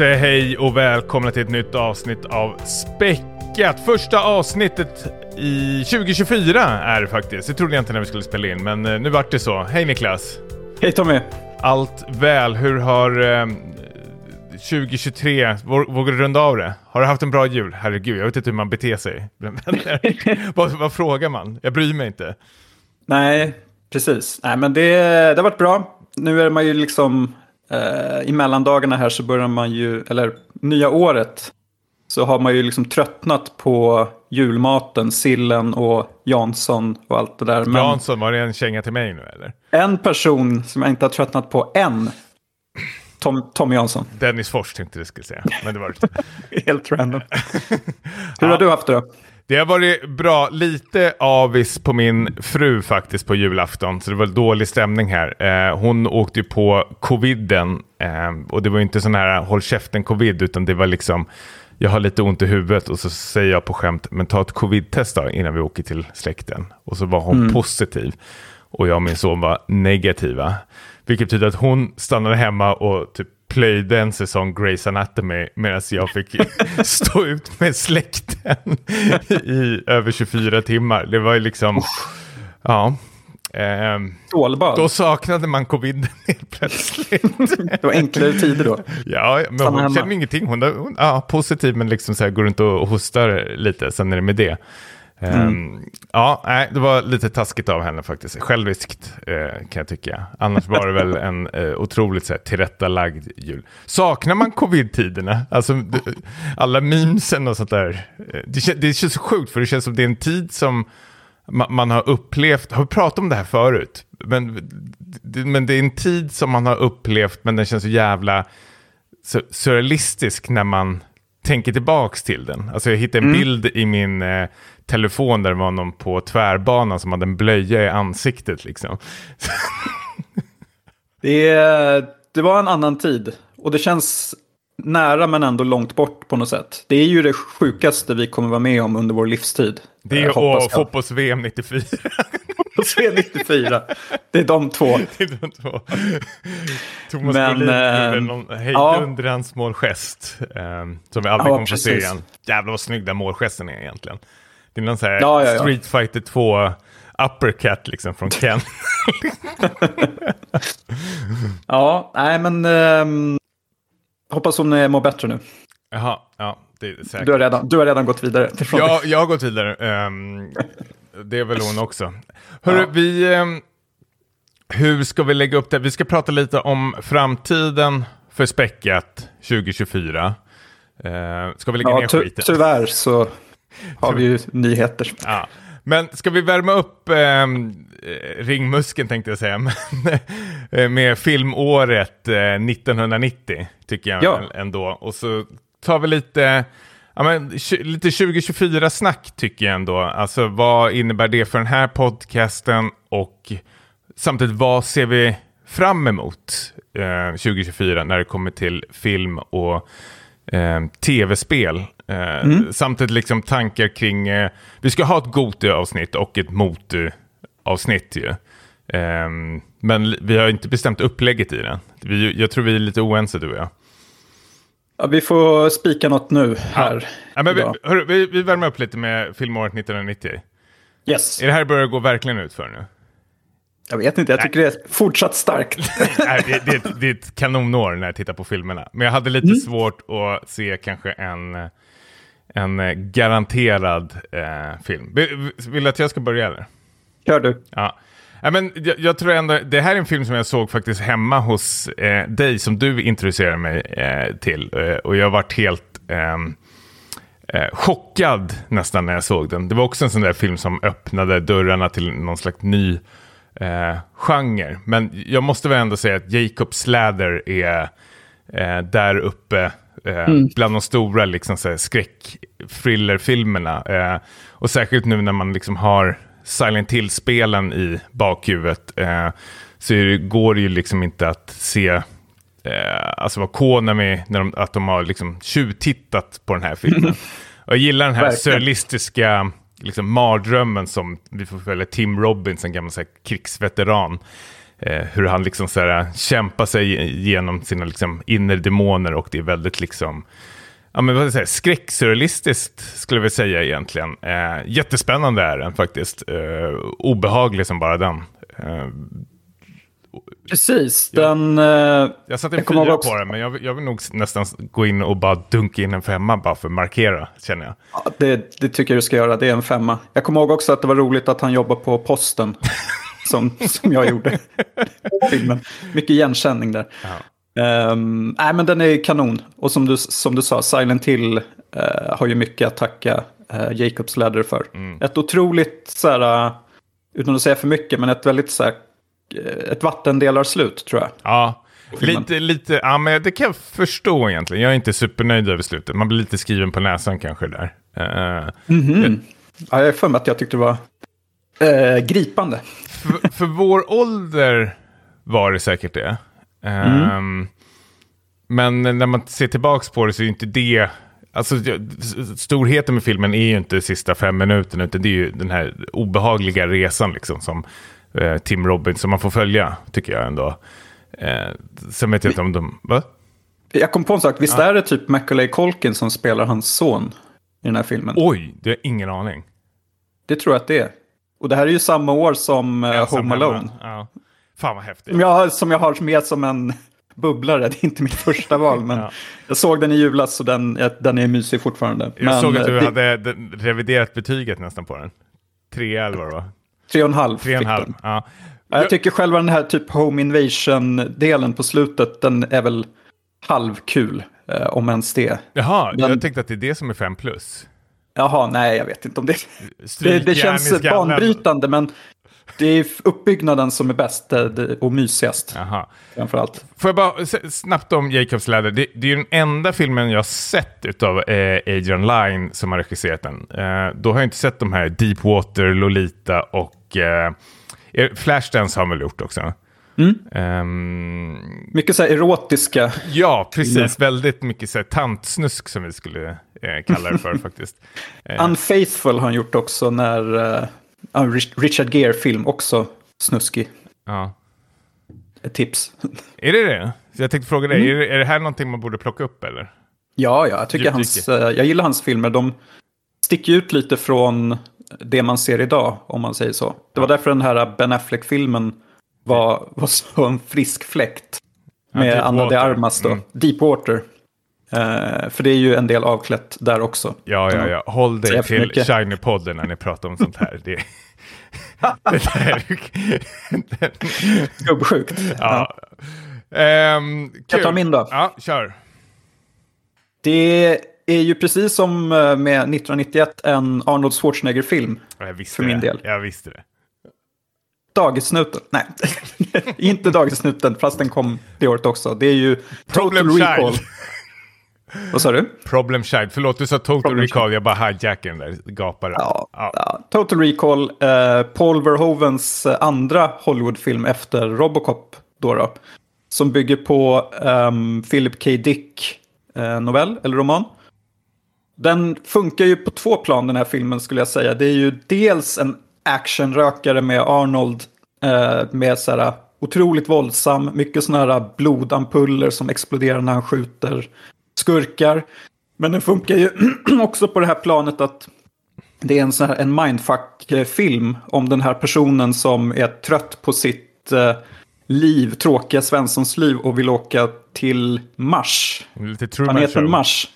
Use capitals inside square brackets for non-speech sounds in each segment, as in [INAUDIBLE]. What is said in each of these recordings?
Säger hej och välkomna till ett nytt avsnitt av Späckat. Första avsnittet i 2024 är det faktiskt. Det trodde jag inte när vi skulle spela in, men eh, nu vart det så. Hej Niklas! Hej Tommy! Allt väl. Hur har eh, 2023, vå- vågar du runda av det? Har du haft en bra jul? Herregud, jag vet inte hur man beter sig. Men, [LAUGHS] vad, vad frågar man? Jag bryr mig inte. Nej, precis. Nej, men det, det har varit bra. Nu är man ju liksom eh, i mellandagarna här så börjar man ju, eller nya året, så har man ju liksom tröttnat på julmaten, sillen och Jansson och allt det där. Men Jansson, var det en känga till mig nu eller? en person som jag inte har tröttnat på än, Tom, Tom Jansson. Dennis Fors tänkte jag skulle säga, men det var det. [LAUGHS] Helt random. [LAUGHS] Hur har du haft det då? Det har varit bra, lite avis på min fru faktiskt på julafton, så det var dålig stämning här. Eh, hon åkte ju på coviden eh, och det var ju inte sån här håll käften covid, utan det var liksom jag har lite ont i huvudet och så säger jag på skämt, men ta ett covid-test då innan vi åker till släkten. Och så var hon positiv och jag och min son var negativa. Vilket betyder att hon stannade hemma och typ plöjde en säsong Grey's Anatomy medan jag fick [LAUGHS] stå ut med släkten i över 24 timmar. Det var ju liksom, ja. Ehm, då saknade man covid [LAUGHS] helt plötsligt. Det var enklare tider då. Ja, men Stanna hon hemma. känner ingenting. Hon är ja, positiv men liksom så här, går runt och hostar lite, sen är det med det. Ehm, Mm. ja, nej, det var lite taskigt av henne faktiskt. Själviskt eh, kan jag tycka. Annars var det väl en eh, otroligt så här, tillrättalagd jul. Saknar man covid-tiderna? Alltså det, alla memesen och sånt där. Eh, Det, kän- det känns sjukt för det känns som det är en tid som ma- man har upplevt, har vi pratat om det här förut? Men, det- men det är en tid som man har upplevt men den känns så jävla surrealistisk när man tänker tillbaks till den. Alltså jag hittade en bild i min eh, telefon där det var någon på tvärbanan som hade en blöja i ansiktet liksom. [LAUGHS] Det, det var en annan tid. Och det känns nära men ändå långt bort på något sätt. Det är ju det sjukaste vi kommer vara med om under vår livstid. Det är Eh, jag. fotbolls-VM 94. [LAUGHS] På C94. Det är de två. [LAUGHS] Det är de två. Thomas Men, Brolin gjorde ehm, någon ja. hejdundrans målgest. ehm, som vi aldrig Ja, kommer få se precis. igen. Jävlar vad snygg den målgesten är egentligen. Det är någon sån här Ja, ja, ja. Street Fighter 2 uppercut liksom från Ken. [LAUGHS] [LAUGHS] Ja, nej men... ehm, hoppas hon eh, mår bättre nu. Jaha, ja, det är säkert. Du har redan, du har redan gått vidare. Ja, jag har gått vidare. Ehm, det är väl hon också. Hörru, Ja. vi... ehm, hur ska vi lägga upp det? Vi ska prata lite om framtiden för Späckat 2024. Uh, ska vi lägga Ja, ner skiten? tyvärr så har vi ju nyheter. Ja. Men ska vi värma upp ehm, eh, ringmuskeln tänkte jag säga, [LAUGHS] eh, med filmåret eh, 1990 tycker jag Ja. ändå. Och så tar vi lite, ja, men, lite 2024-snack tycker jag ändå. Alltså vad innebär det för den här podcasten och samtidigt vad ser vi fram emot eh, 2024 när det kommer till film och eh, tv-spel. Eh, Samtidigt liksom tankar kring, eh, vi ska ha ett Goty-avsnitt och ett Motu-avsnitt ju. Eh, men vi har inte bestämt upplägget i den. Vi, jag tror vi är lite oense du och jag. Ja, vi får spika något nu här. Ja, men vi, hörru, vi, vi värmer upp lite med filmåret 1990. Yes. Är det här börjar gå verkligen ut för nu? Jag vet inte, jag tycker det är fortsatt starkt. [LAUGHS] Nej, det, det, det är ett kanonår när jag tittar på filmerna. Men jag hade lite Mm. svårt att se kanske en, en garanterad eh, film. Vill, vill du att jag ska börja eller? Kör du. Ja. Ja, men jag, jag tror ändå, det här är en film som jag såg faktiskt hemma hos eh, dig som du introducerade mig eh, till. Eh, och jag varit helt ehm, eh, chockad nästan när jag såg den. Det var också en sån där film som öppnade dörrarna till någon slags ny eh, genre. Men jag måste väl ändå säga att Jacob Slather är eh, där uppe eh, bland de stora liksom, skräck-thriller-filmerna. Eh, och särskilt nu när man liksom har Silent Hill-spelen i bakhuvudet så är det, går det ju liksom inte att se eh, alltså vad Konami, när de, att de har liksom tjuvtittat på den här filmen. [LAUGHS] Och jag gillar den här surrealistiska liksom, mardrömmen som vi får följa Tim Robbins, en gammal så här, krigsveteran, eh, hur han liksom så här, kämpar sig genom sina liksom, inre demoner och det är väldigt liksom Ja, men vad jag säga, skräcksurrealistiskt skulle jag vilja säga egentligen. Eh, jättespännande är den faktiskt. Eh, obehaglig som bara den. Eh, Precis, Ja. den... eh, jag satte en Jag fyra också- på den, men jag, jag vill nog nästan gå in och bara dunka in en femma bara för att markera, känner jag. ja, det, det tycker jag du ska göra, det är en femma. Jag kommer ihåg också att det var roligt att han jobbar på posten. [LAUGHS] som, som jag gjorde [LAUGHS] filmen. Mycket igenkänning där. Ehm, nej, men den är kanon. Och som du, som du sa, Silent Hill eh, har ju mycket att tacka uh, Jacobs Ladder för. Ett otroligt, så här, eh, utan att säga för mycket, men ett väldigt så här, ett vattendelarslut tror jag. Ja, lite, lite, ja men det kan jag förstå egentligen. Jag är inte supernöjd över slutet. Man blir lite skriven på näsan kanske där. Eh, Ja, jag är för mig att jag tyckte det var eh, gripande. för, för vår ålder var det säkert det. Ehm, Men när man ser tillbaka på det så är ju inte det... Alltså, storheten med filmen är ju inte de sista fem minuterna, utan det är ju den här obehagliga resan liksom som eh, Tim Robbins, som man får följa, tycker jag ändå. Eh, sen vet jag inte om de... Va? Jag kom på en sak, visst är det typ Macaulay Culkin som spelar hans son i den här filmen? Oj, det har jag ingen aning. Det tror jag att det är. Och det här är ju samma år som eh, Home. Alone. Ja. Fan vad häftigt. Jag, som jag har med som en [LAUGHS] bubblare. Det är inte mitt första [LAUGHS] val, men Ja. jag såg den i julas så den, den är mysig fortfarande. Jag men, såg att du eh, det- hade reviderat betyget nästan på den. Tre eller vad det var. Tre och en halv Tre och en halv. Ja. Ja, Jag tycker själva den här typ Home Invasion-delen på slutet, den är väl halvkul. Eh, om ens det. Jaha, Den- jag tänkte att det är det som är fem plus. Jaha, nej jag vet inte om det... Det, det känns banbrytande, men det är uppbyggnaden som är bäst eh, och mysigast. Jaha. Framförallt. Får jag bara snabbt om Jacobs Ladder. Det, det är ju den enda filmen jag har sett av eh, Adrian Lyne som har regisserat den. Eh, då har jag inte sett de här Deepwater, Lolita och eh, eh, Flashdance har han väl gjort också. Mm. Ehm, Mycket så här erotiska. ja, precis. Väldigt mycket så här, tantsnusk som vi skulle eh, kalla det för [LAUGHS] faktiskt. Eh, Unfaithful har han gjort också när... Richard Gere-film, också snuskig. ja. Ett tips. [LAUGHS] Är det det? Så jag tänkte fråga dig, Mm. är, det, är det här någonting man borde plocka upp eller? Ja, ja, jag, tycker hans, eh, jag gillar hans filmer. De sticker ut lite från det man ser idag, om man säger så. Det var därför den här Ben Affleck-filmen var, var så en frisk fläkt. Ja, Med Anna de. Armas då. Mm. Deepwater. Eh, för det är ju en del avklätt där också. Ja, ja, ja. Håll dig till. Shiny-podden när ni pratar om sånt här. Det, [LAUGHS] det där, Gubbsjukt. [LAUGHS] ja. Ehm, Jag kul. tar min då. Ja, kör. Det är ju precis som eh, med 1991 en Arnold Schwarzenegger-film. Ja, Jag För min det. del. Jag visste det. Dagissnuten. Nej, [LAUGHS] inte Dagissnuten, fast den kom det året också. Det är ju Problem Total Recall. Child. Vad sa du? Problem Child. Förlåt, du sa Total Problem Recall. Jag bara hijackade den där gaparen. Ja, Ja. ja. Total Recall. Eh, Paul Verhovens eh, andra Hollywoodfilm efter Robocop. Då då, som bygger på ehm, Philip K. Dick eh, novell eller roman. Den funkar ju på två plan den här filmen skulle jag säga. Det är ju dels en actionrökare med Arnold eh, med så här otroligt våldsam, mycket sådana här blodampuller som exploderar när han skjuter skurkar. Men den funkar ju [CLEARS THROAT] också på det här planet att det är en, sån här, en mindfuck-film om den här personen som är trött på sitt eh, liv, tråkiga Svenssons liv och vill åka till Mars. Lite Planeten. Mars.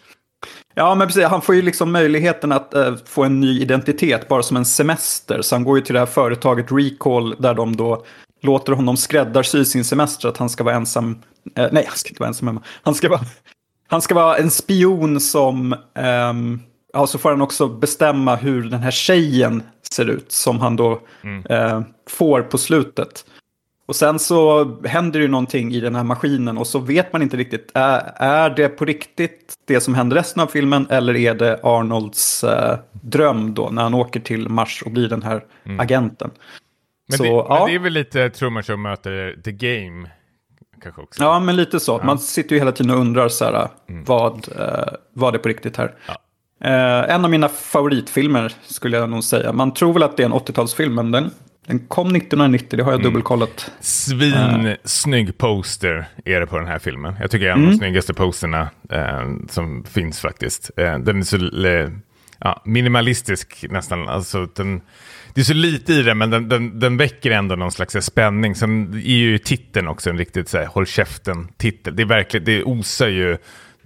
Ja, men precis. Han får ju liksom möjligheten att eh, få en ny identitet bara som en semester. Så han går ju till det här företaget Recall där de då låter honom skräddarsy sin semester att han ska vara ensam. Eh, nej, han ska inte vara ensam hemma. Han ska vara, han ska vara en spion som... ehm, ja, så får han också bestämma hur den här tjejen ser ut som han då eh, får på slutet. Och sen så händer ju någonting i den här maskinen och så vet man inte riktigt. Är, är det på riktigt det som händer resten av filmen eller är det Arnolds eh, dröm då när han åker till Mars och blir den här agenten? Men, Så, det, ja. men det är väl lite Truman Show möter The Game. Kanske också. Ja, men lite så. Man sitter ju hela tiden och undrar så här, vad, eh, vad är på riktigt här. Eh, en av mina favoritfilmer skulle jag nog säga. Man tror väl att det är en 80-talsfilm, men den Den kom 1990, det har jag Mm. dubbelkollat. Svinsnygg poster är det på den här filmen. Jag tycker det är en av de snyggaste posterna eh, som finns faktiskt. Eh, den är så eh, ja, minimalistisk nästan. Alltså, den, det är så lite i den, men den, den, den väcker ändå någon slags spänning. Sen är ju titeln också en riktigt så här, håll käften-titel. Det är verkligen, det osar ju,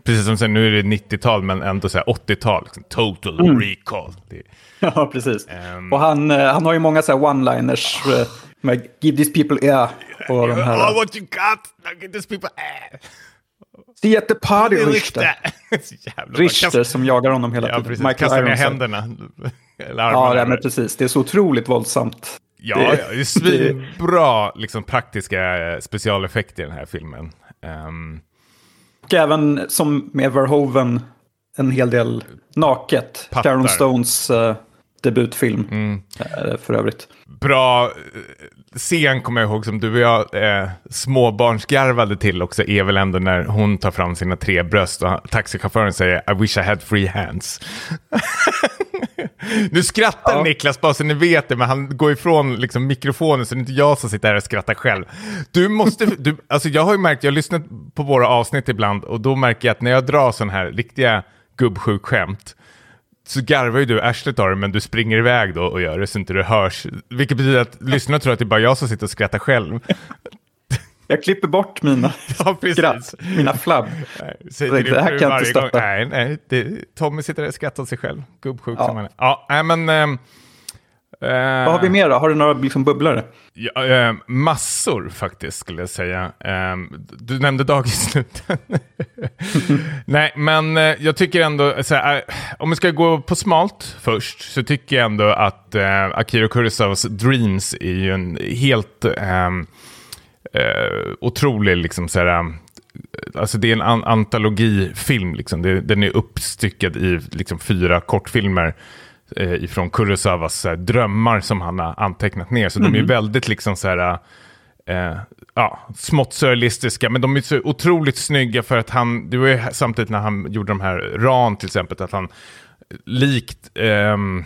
precis som sen, nu är det 90-tal, men ändå så här 80-tal. Liksom, total recall. Det, [LAUGHS] Ja, precis. Ehm. Och han, eh, han har ju många så one-liners. eh, med Give these people air. Och [LAUGHS] de oh, här. what you got! Get these people... Äh. See at the party, Richter. [LAUGHS] Richter som jagar honom hela Ja, tiden. precis. Kastar ner händerna. Ja, nej, men precis. Det är så otroligt våldsamt. ja, det- ja, det är svinbra liksom, praktiska eh, specialeffekter i den här filmen. Ehm, Och även som med Verhoeven, en hel del naket. Pattar. Sharon Stones eh, debutfilm Mm. eh, för övrigt. bra scen kommer jag ihåg som du och jag eh, småbarnsgarvade till också är väl ändå när hon tar fram sina tre bröst och taxichauffören säger I wish I had free hands. [LAUGHS] nu skrattar Ja. Niklas bara så ni vet det, men han går ifrån liksom, mikrofonen så det är inte jag som sitter här och skrattar själv. Du måste, du, alltså jag har ju märkt, jag har lyssnat på våra avsnitt ibland och då märker jag att när jag drar sån här riktiga gubbsjukskämt så garvar ju du arslet av det, men du springer iväg då och gör det så inte det hörs. Vilket betyder att lyssnarna tror att det är bara jag som sitter och skrattar själv. Jag klipper bort mina [LAUGHS] Ja, skratt, mina flabb. Nej, Det din här kan jag inte stötta. Nej, nej. Det, Tommy sitter där och skrattar åt sig själv. Gubbsjuk Ja. som han är. Ja, nej men... eh, Vad har vi mer då? Har du några liksom bubblare? Ja, eh, massor faktiskt skulle jag säga. Eh, du nämnde dagisluten. [LAUGHS] Nej, men eh, jag tycker ändå, här, eh, om vi ska gå på smalt först, så tycker jag ändå att eh, Akira Kurosawas Dreams är ju en helt ehm, eh, otrolig, liksom så här, eh, alltså det är en an antologifilm, liksom. det, den är uppstyckad i liksom, fyra kortfilmer eh, ifrån Kurosawas här, drömmar som han har antecknat ner. Så de är väldigt liksom så här, eh, ja, smått surrealistiska, men de är så otroligt snygga för att han, det var ju samtidigt när han gjorde de här Ran till exempel, att han likt ehm,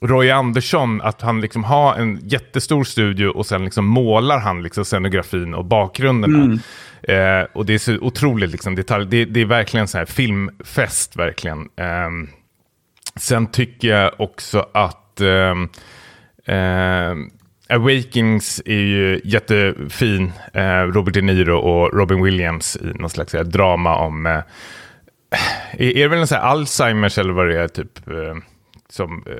Roy Andersson, att han liksom har en jättestor studio och sen liksom målar han liksom scenografin och bakgrunderna. Eh, och det är så otroligt liksom detalj. Det, det är verkligen så här filmfest verkligen. Ehm, sen tycker jag också att ehm, Awakings är ju jättefin. Eh, Robert De Niro och Robin Williams i någon slags eh, drama om... Eh, är, är det väl en sån här Alzheimers eller vad det är, typ? Som eh,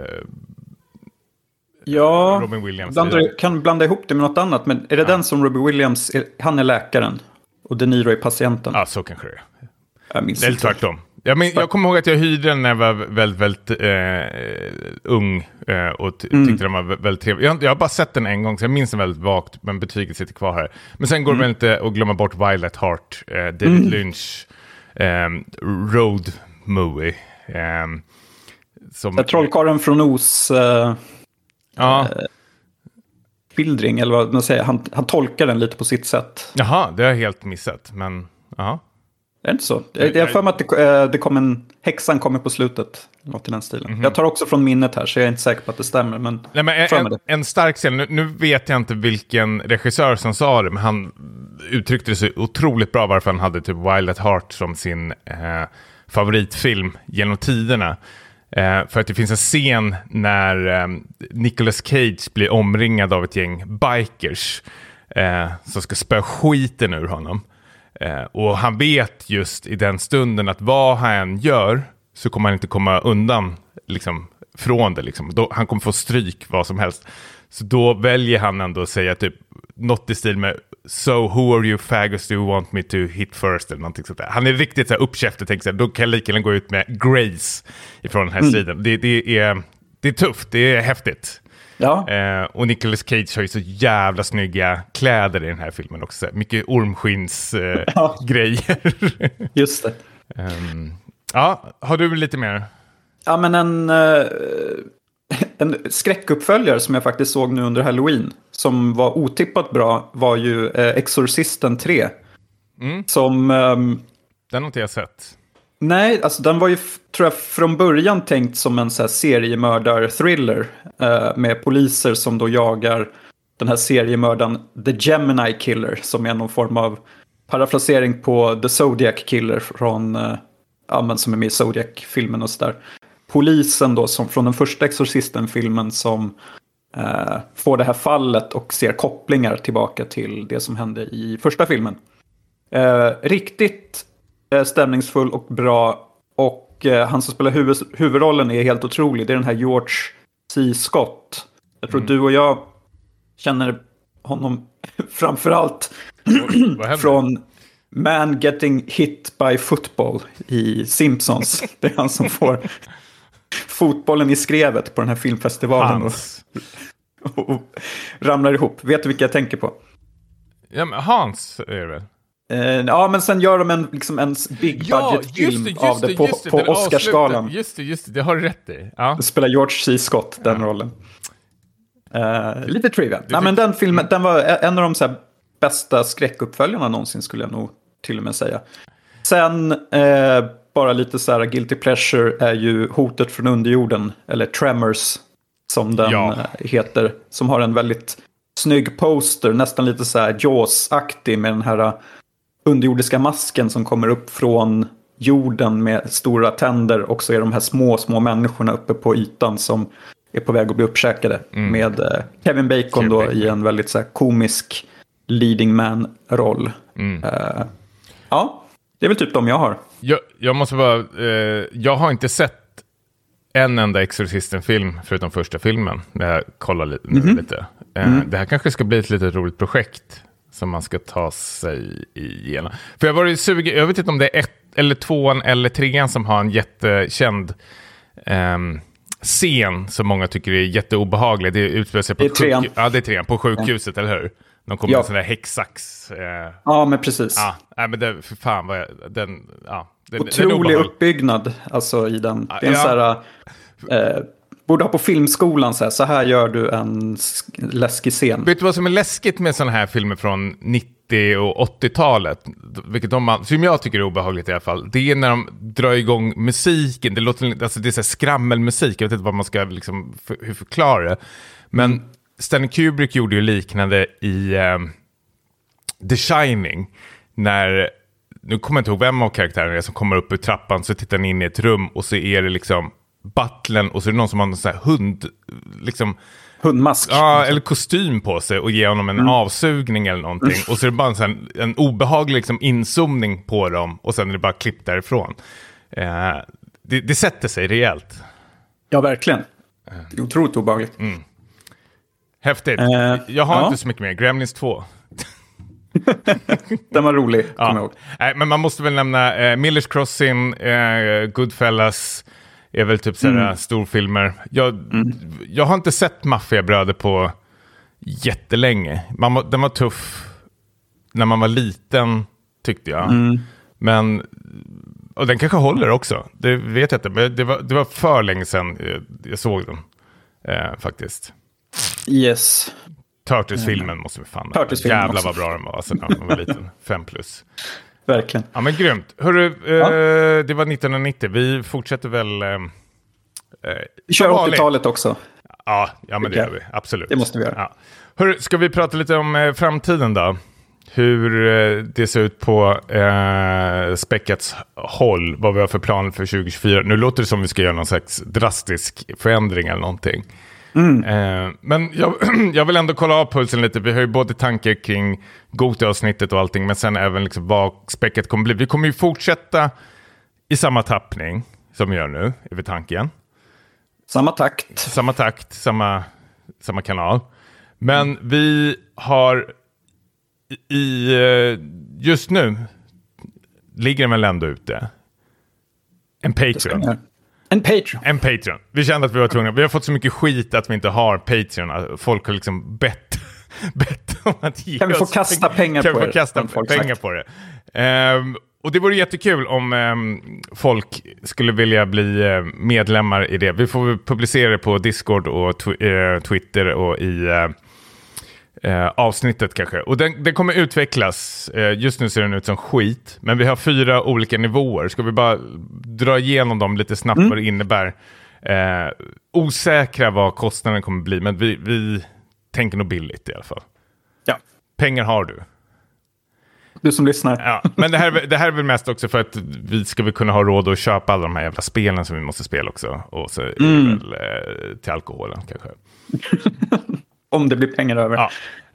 Ja, Robin Williams. blandar, kan blanda ihop det med något annat. Men är det den som Robbie Williams, är, han är läkaren och De Niro är patienten? Ja, så kanske det är. Jag minns Eller tvärtom. Jag, men, jag kommer ihåg att jag hyrde den när jag var väldigt, väldigt eh, ung eh, och ty- tyckte den var vä- väldigt trevlig. Jag, har- jag har bara sett den en gång, så jag minns den väldigt vagt, men betyget sitter kvar här. Men sen går det väl inte att glömma bort Violet Heart, eh, David Lynch, eh, Road Movie. Eh, som, Trollkarlen från Oz eh, ja, skildring, eller vad man säger. Han, han tolkar den lite på sitt sätt. jaha, det har jag helt missat, men jaha. Är det inte så? Jag har för mig att det, eh, det kom en, häxan kommer på slutet. Något i den stilen. Mhm. Jag tar också från minnet här, så jag är inte säker på att det stämmer. Men Nej, men en, en stark scen, nu, nu vet jag inte vilken regissör som sa det, men han uttryckte det så otroligt bra varför han hade typ Wild at Heart som sin eh, favoritfilm genom tiderna. Eh, för att det finns en scen när eh, Nicolas Cage blir omringad av ett gäng bikers eh, som ska spöa skiten ur honom. Eh, och han vet just i den stunden att vad han än gör så kommer han inte komma undan liksom, från det. Liksom. Då, han kommer få stryk vad som helst. Så då väljer han ändå att säga typ något i stil med So who are you faggots do you want me to hit first eller någonting sånt där. Han är riktigt så här uppkäftig och tänker så här, då kan jag lika gärna gå ut med Grace ifrån den här striden. Det, det, är, det är tufft, det är häftigt. ja, Eh, och Nicolas Cage har ju så jävla snygga kläder i den här filmen också. Mycket ormskins eh, [LAUGHS] Ja. grejer. just det. Ehm, ja, har du lite mer? Ja, men en, eh, [LAUGHS] en skräckuppföljare som jag faktiskt såg nu under Halloween. Som var otippat bra var ju eh, Exorcisten 3. Mm. Som... ehm, Den har inte jag sett. Nej, alltså den var ju, tror jag, från början tänkt som en så här seriemördar-thriller. Eh, med poliser som då jagar den här seriemördaren The Gemini Killer som är någon form av parafrasering på The Zodiac Killer från, eh, ja, men som är med i Zodiac-filmen och sådär. Polisen då som från den första Exorcisten-filmen som eh, får det här fallet och ser kopplingar tillbaka till det som hände i första filmen. Eh, riktigt eh, stämningsfull och bra och eh, han som spelar huvud, huvudrollen är helt otrolig. Det är den här George C. Scott. Jag tror mm. du och jag känner honom [LAUGHS] framförallt från Man Getting Hit by Football i Simpsons. Det är han som får fotbollen i skrevet på den här filmfestivalen. Hans. Och, [LAUGHS] och, ramlar ihop. Vet du vilka jag tänker på? Ja, men Hans är det väl? Uh, ja, men sen gör de en, liksom en big budget-film ja, av det, på, det, på Oscarsgalan. Just det, just det, det har du rätt i. Ja. spelar George C. Scott den ja. rollen. Uh, lite trivia. Nej, men den filmen den var en av de så bästa skräckuppföljarna någonsin skulle jag nog till och med säga. Sen, uh, bara lite så här guilty pleasure är ju Hotet från underjorden, eller Tremors som den ja. heter. Som har en väldigt snygg poster, nästan lite så här Jaws-aktig med den här underjordiska masken som kommer upp från jorden med stora tänder och så är de här små, små människorna uppe på ytan som är på väg att bli uppkäkade. Mm. Med eh, Kevin Bacon Kevin då Bacon. i en väldigt så komisk leading man-roll. Mm. Uh, ja, det är väl typ de jag har. Jag, jag måste bara, uh, jag har inte sett en enda Exorcisten-film förutom första filmen. När jag kollar li mm -hmm. lite. Uh, mm. Det här kanske ska bli ett litet roligt projekt som man ska ta sig igenom. För jag var sugen, jag vet inte om det är ett, eller tvåan eller trean som har en jättekänd um, scen som många tycker är jätteobehaglig. Det utspelar sig på, det är trean. ja, det är trean, på sjukhuset, ja. eller hur? De kommer ja. med sån där häcksax. Eh. Ja, men precis. Ja, nej, men det, för fan vad jag, den, ja. Den, Otrolig den uppbyggnad, alltså i den. Det är en ja. så här, eh, borde ha på filmskolan så här, så här gör du en läskig scen. Vet du vad som är läskigt med sådana här filmer från 90 och 80-talet? Vilket de, som jag tycker är obehagligt i alla fall. Det är när de drar igång musiken. Det, låter, alltså det är så skrammelmusik. Jag vet inte vad man ska liksom, för, hur förklara det. Men mm. Stanley Kubrick gjorde ju liknande i um, The Shining. När, nu kommer jag inte ihåg vem av karaktärerna som kommer upp ur trappan. Så tittar ni in i ett rum och så är det liksom butlern och så är det någon som har en sån här hund, liksom, Hundmask. Ja, eller kostym på sig och ger honom en mm. avsugning eller någonting. Och så är det bara en, sån, en obehaglig liksom, inzoomning på dem och sen är det bara klipp därifrån. Eh, det, det, sätter sig rejält. Ja, verkligen. Det är otroligt obehagligt. Mm. Häftigt. Eh, jag har ja. inte så mycket mer. Gremlins 2. [LAUGHS] Den var rolig, ja. Nej, men man måste väl nämna eh, Millers Crossing, eh, Goodfellas, är väl typ sådana mm. storfilmer. Jag, mm. jag har inte sett Maffiabröder på jättelänge. Man, den var tuff när man var liten, tyckte jag. Mm. Men, och den kanske håller också. Det vet jag inte, men det var, det var för länge sedan jag såg den. Eh, faktiskt. Yes. Turtles-filmen måste vi fan Jävlar vad bra den var alltså, när man var liten. [LAUGHS] Fem plus. Verkligen. Ja men grymt. Hörru, eh, ja. det var 1990. Vi fortsätter väl... Eh, eh vi kör 80-talet också. Ja, ja men det gör vi. Absolut. Det måste vi göra. Ja. Hörru, ska vi prata lite om eh, framtiden då? Hur eh, det ser ut på eh, Späckats håll. Vad vi har för planer för 2024. Nu låter det som vi ska göra någon slags drastisk förändring eller någonting. Mm. Eh, men jag, [CLEARS THROAT] jag, vill ändå kolla av pulsen lite. Vi har ju både tankar kring Gothia-avsnittet och allting, men sen även liksom vad späcket kommer bli. Vi kommer ju fortsätta i samma tappning som vi gör nu, är vi tanken. Samma takt. Samma takt, samma, samma kanal. Men mm. vi har i, eh, just nu ligger den väl ändå ute. En Patreon. En Patreon. En Patreon. Vi kände att vi var tvungna. Vi har fått så mycket skit att vi inte har Patreon. Folk har liksom bett, [LAUGHS] bett om att ge Kan vi få kasta pengar kan på det? Kan vi få kasta pengar sagt. på det? Um, och det vore jättekul om um, folk skulle vilja bli uh, medlemmar i det. Vi får publicera det på Discord och tw uh, Twitter och i uh, eh, avsnittet kanske. Och den, den kommer utvecklas. Eh, just nu ser den ut som skit. Men vi har fyra olika nivåer. Ska vi bara dra igenom dem lite snabbt mm. vad det innebär? Eh, osäkra vad kostnaden kommer bli. Men vi, vi tänker nog billigt i alla fall. Ja, Pengar har du. du som lyssnar. Ja, men det här, det här är väl mest också för att vi ska väl kunna ha råd att köpa alla de här jävla spelen som vi måste spela också. Och så det väl eh, till alkoholen kanske. [LAUGHS] Om det blir pengar över. Ja.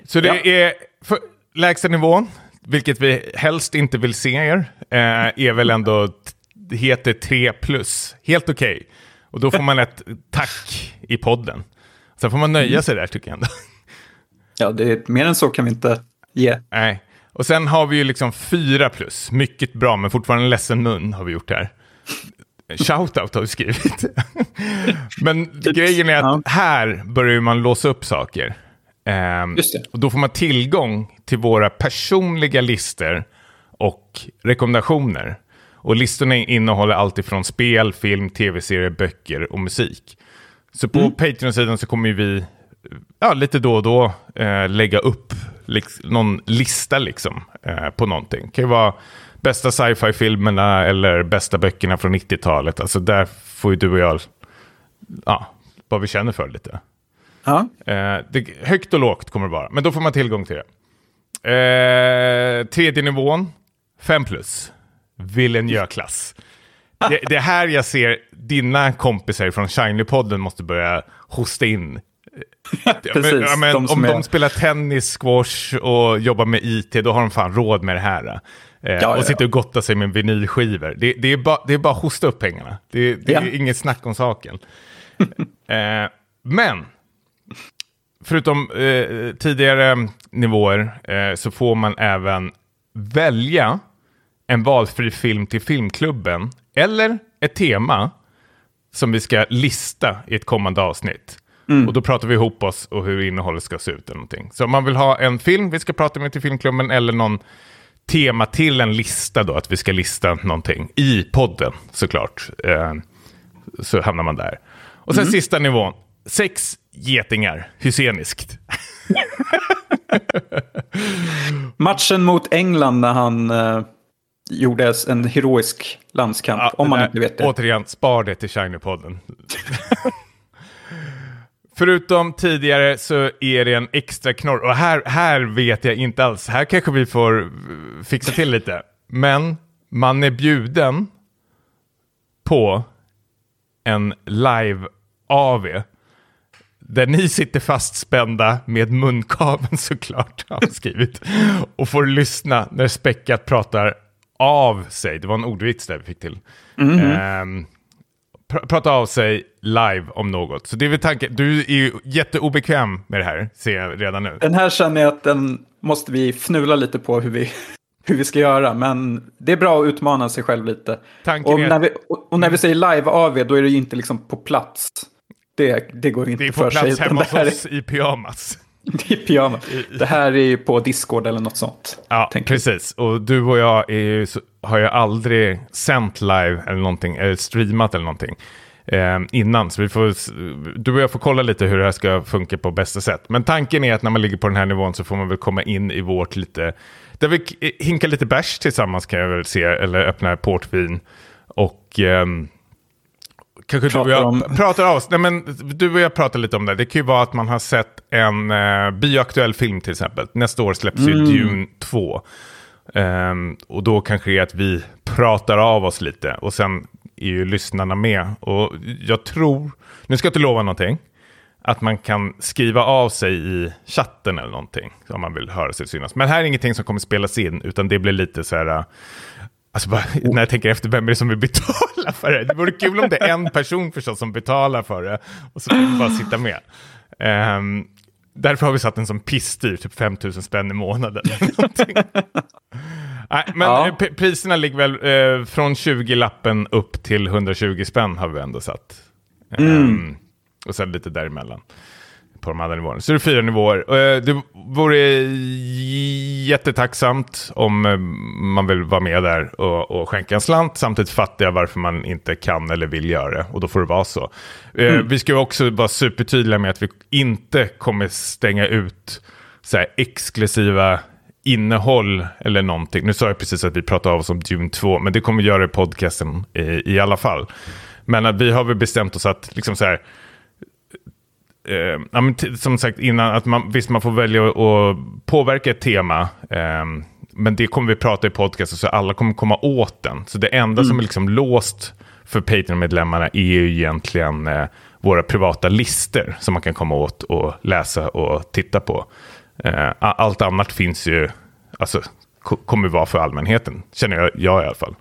Så det Ja. är för, lägsta nivån, vilket vi helst inte vill se er, eh, är väl ändå, heter 3 plus. Helt okej. Och då får man ett tack i podden. Sen får man nöja sig där tycker jag ändå. Ja, det är, mer än så kan vi inte ge. Nej. Och sen har vi ju liksom 4 plus. Mycket bra, men fortfarande en ledsen mun har vi gjort här. Shoutout har vi skrivit. [LAUGHS] men grejen är att här börjar man låsa upp saker. Ehm. Och då får man tillgång till våra personliga listor och rekommendationer. Och listorna innehåller allt ifrån spel, film, tv-serier, böcker och musik. Så på Patreon-sidan så kommer vi ja, lite då och då eh, lägga upp liks- någon lista liksom, eh, på någonting. Det kan ju vara bästa sci-fi-filmerna eller bästa böckerna från 90-talet. Alltså där får ju du och jag, ja, vad vi känner för lite. Ja. Eh, det, högt och lågt kommer det vara, men då får man tillgång till det. Eh, tredje nivån, 5 plus. Villeneuve-klass. Det, det är här jag ser dina kompisar från Shiny-podden måste börja hosta in. [LAUGHS] Men- Precis, ja, men, de om är- de spelar tennis, squash och jobbar med IT, då har de fan råd med det här. Eh, ja, och sitter och gottar sig med vinylskivor. Det, det, är bara, det är bara att hosta upp pengarna. Det, det är Ja. inget snack om saken. eh, men förutom eh, tidigare nivåer eh, så får man även välja en valfri film till filmklubben eller ett tema som vi ska lista i ett kommande avsnitt. Och då pratar vi ihop oss och hur innehållet ska se ut eller någonting. Så om man vill ha en film vi ska prata med till filmklubben eller någon tema till en lista då, att vi ska lista någonting i podden såklart. Eh, så hamnar man där. Och sen sista nivån, sex getingar, hyseniskt. [LAUGHS] Matchen mot England när han eh, gjorde en heroisk landskamp, om man inte vet det. Återigen, spar det till Shiny-podden. [LAUGHS] Förutom tidigare så är det en extra knorr. Och här, här vet jag inte alls. Här kanske vi får eh, fixa till lite. Men man är bjuden på en live-AV. Där ni sitter fastspända med munkaveln [LAUGHS] såklart, har skrivit. Och får lyssna när Späckat pratar av sig. Det var en ordvits där vi fick till. Ehm, pr- prata av sig live om något. Så det är väl tanken. Du är ju jätteobekväm med det här, ser jag redan nu. Den här känner jag att den måste vi fnula lite på hur vi, [LAUGHS] hur vi ska göra. Men det är bra att utmana sig själv lite. Tanken Och är när, vi, och och när vi säger live-AV, då är det ju inte liksom på plats. Det, det går inte Det är för på sig. plats hemma hos oss i pyjamas. [LAUGHS] det är pyjamas. Det här är ju på Discord eller något sånt. Ja, precis. Och du och jag ju, har ju aldrig sänt live eller någonting, eller streamat eller någonting eh, innan. Så vi får, du och jag får kolla lite hur det här ska funka på bästa sätt. Men tanken är att när man ligger på den här nivån så får man väl komma in i vårt lite, där vi hinkar lite bärs tillsammans kan jag väl se, eller öppna portvin. Och ehm, kanske du och Pratar jag om- pratar av oss. Nej, men du och jag pratar lite om det. Det kan ju vara att man har sett en uh, bioaktuell film till exempel. Nästa år släpps ju Dune 2. Ehm, och då kanske det är att vi pratar av oss lite. Och sen är ju lyssnarna med. Och jag tror, nu ska jag inte lova någonting, att man kan skriva av sig i chatten eller någonting. Om man vill höra sig synas. Men här är ingenting som kommer spelas in, utan det blir lite så här... Alltså bara, när jag tänker efter, vem är det som vill betala för det? Det vore kul om det är en person förstås som betalar för det. Och så vill bara sitta med. Ehm, därför har vi satt en som pissdyr, typ 5 000 spänn i månaden. Nej, men Ja. eh, priserna ligger väl eh, från 20-lappen upp till 120 spänn har vi ändå satt. Ehm, och sen lite däremellan på de andra nivåerna. Så det är fyra nivåer. Eh, Det vore jättetacksamt om eh, man vill vara med där och, och skänka en slant. Samtidigt fattar jag varför man inte kan eller vill göra det. Och då får det vara så. Eh, Vi ska också vara supertydliga med att vi inte kommer stänga ut så här exklusiva innehåll eller någonting. Nu sa jag precis att vi pratar av oss om Dune 2, men det kommer vi göra i podcasten i, i alla fall. Men att vi har väl bestämt oss att liksom så här, eh, ja, men som sagt innan, att man, visst man får välja att påverka ett tema. Eh, men det kommer vi prata i podcasten så alla kommer komma åt den. Så det enda som är liksom låst för Patreon-medlemmarna är ju egentligen eh, våra privata lister som man kan komma åt och läsa och titta på. Eh, allt annat finns ju, alltså ko- kommer vara för allmänheten, känner jag, jag i alla fall.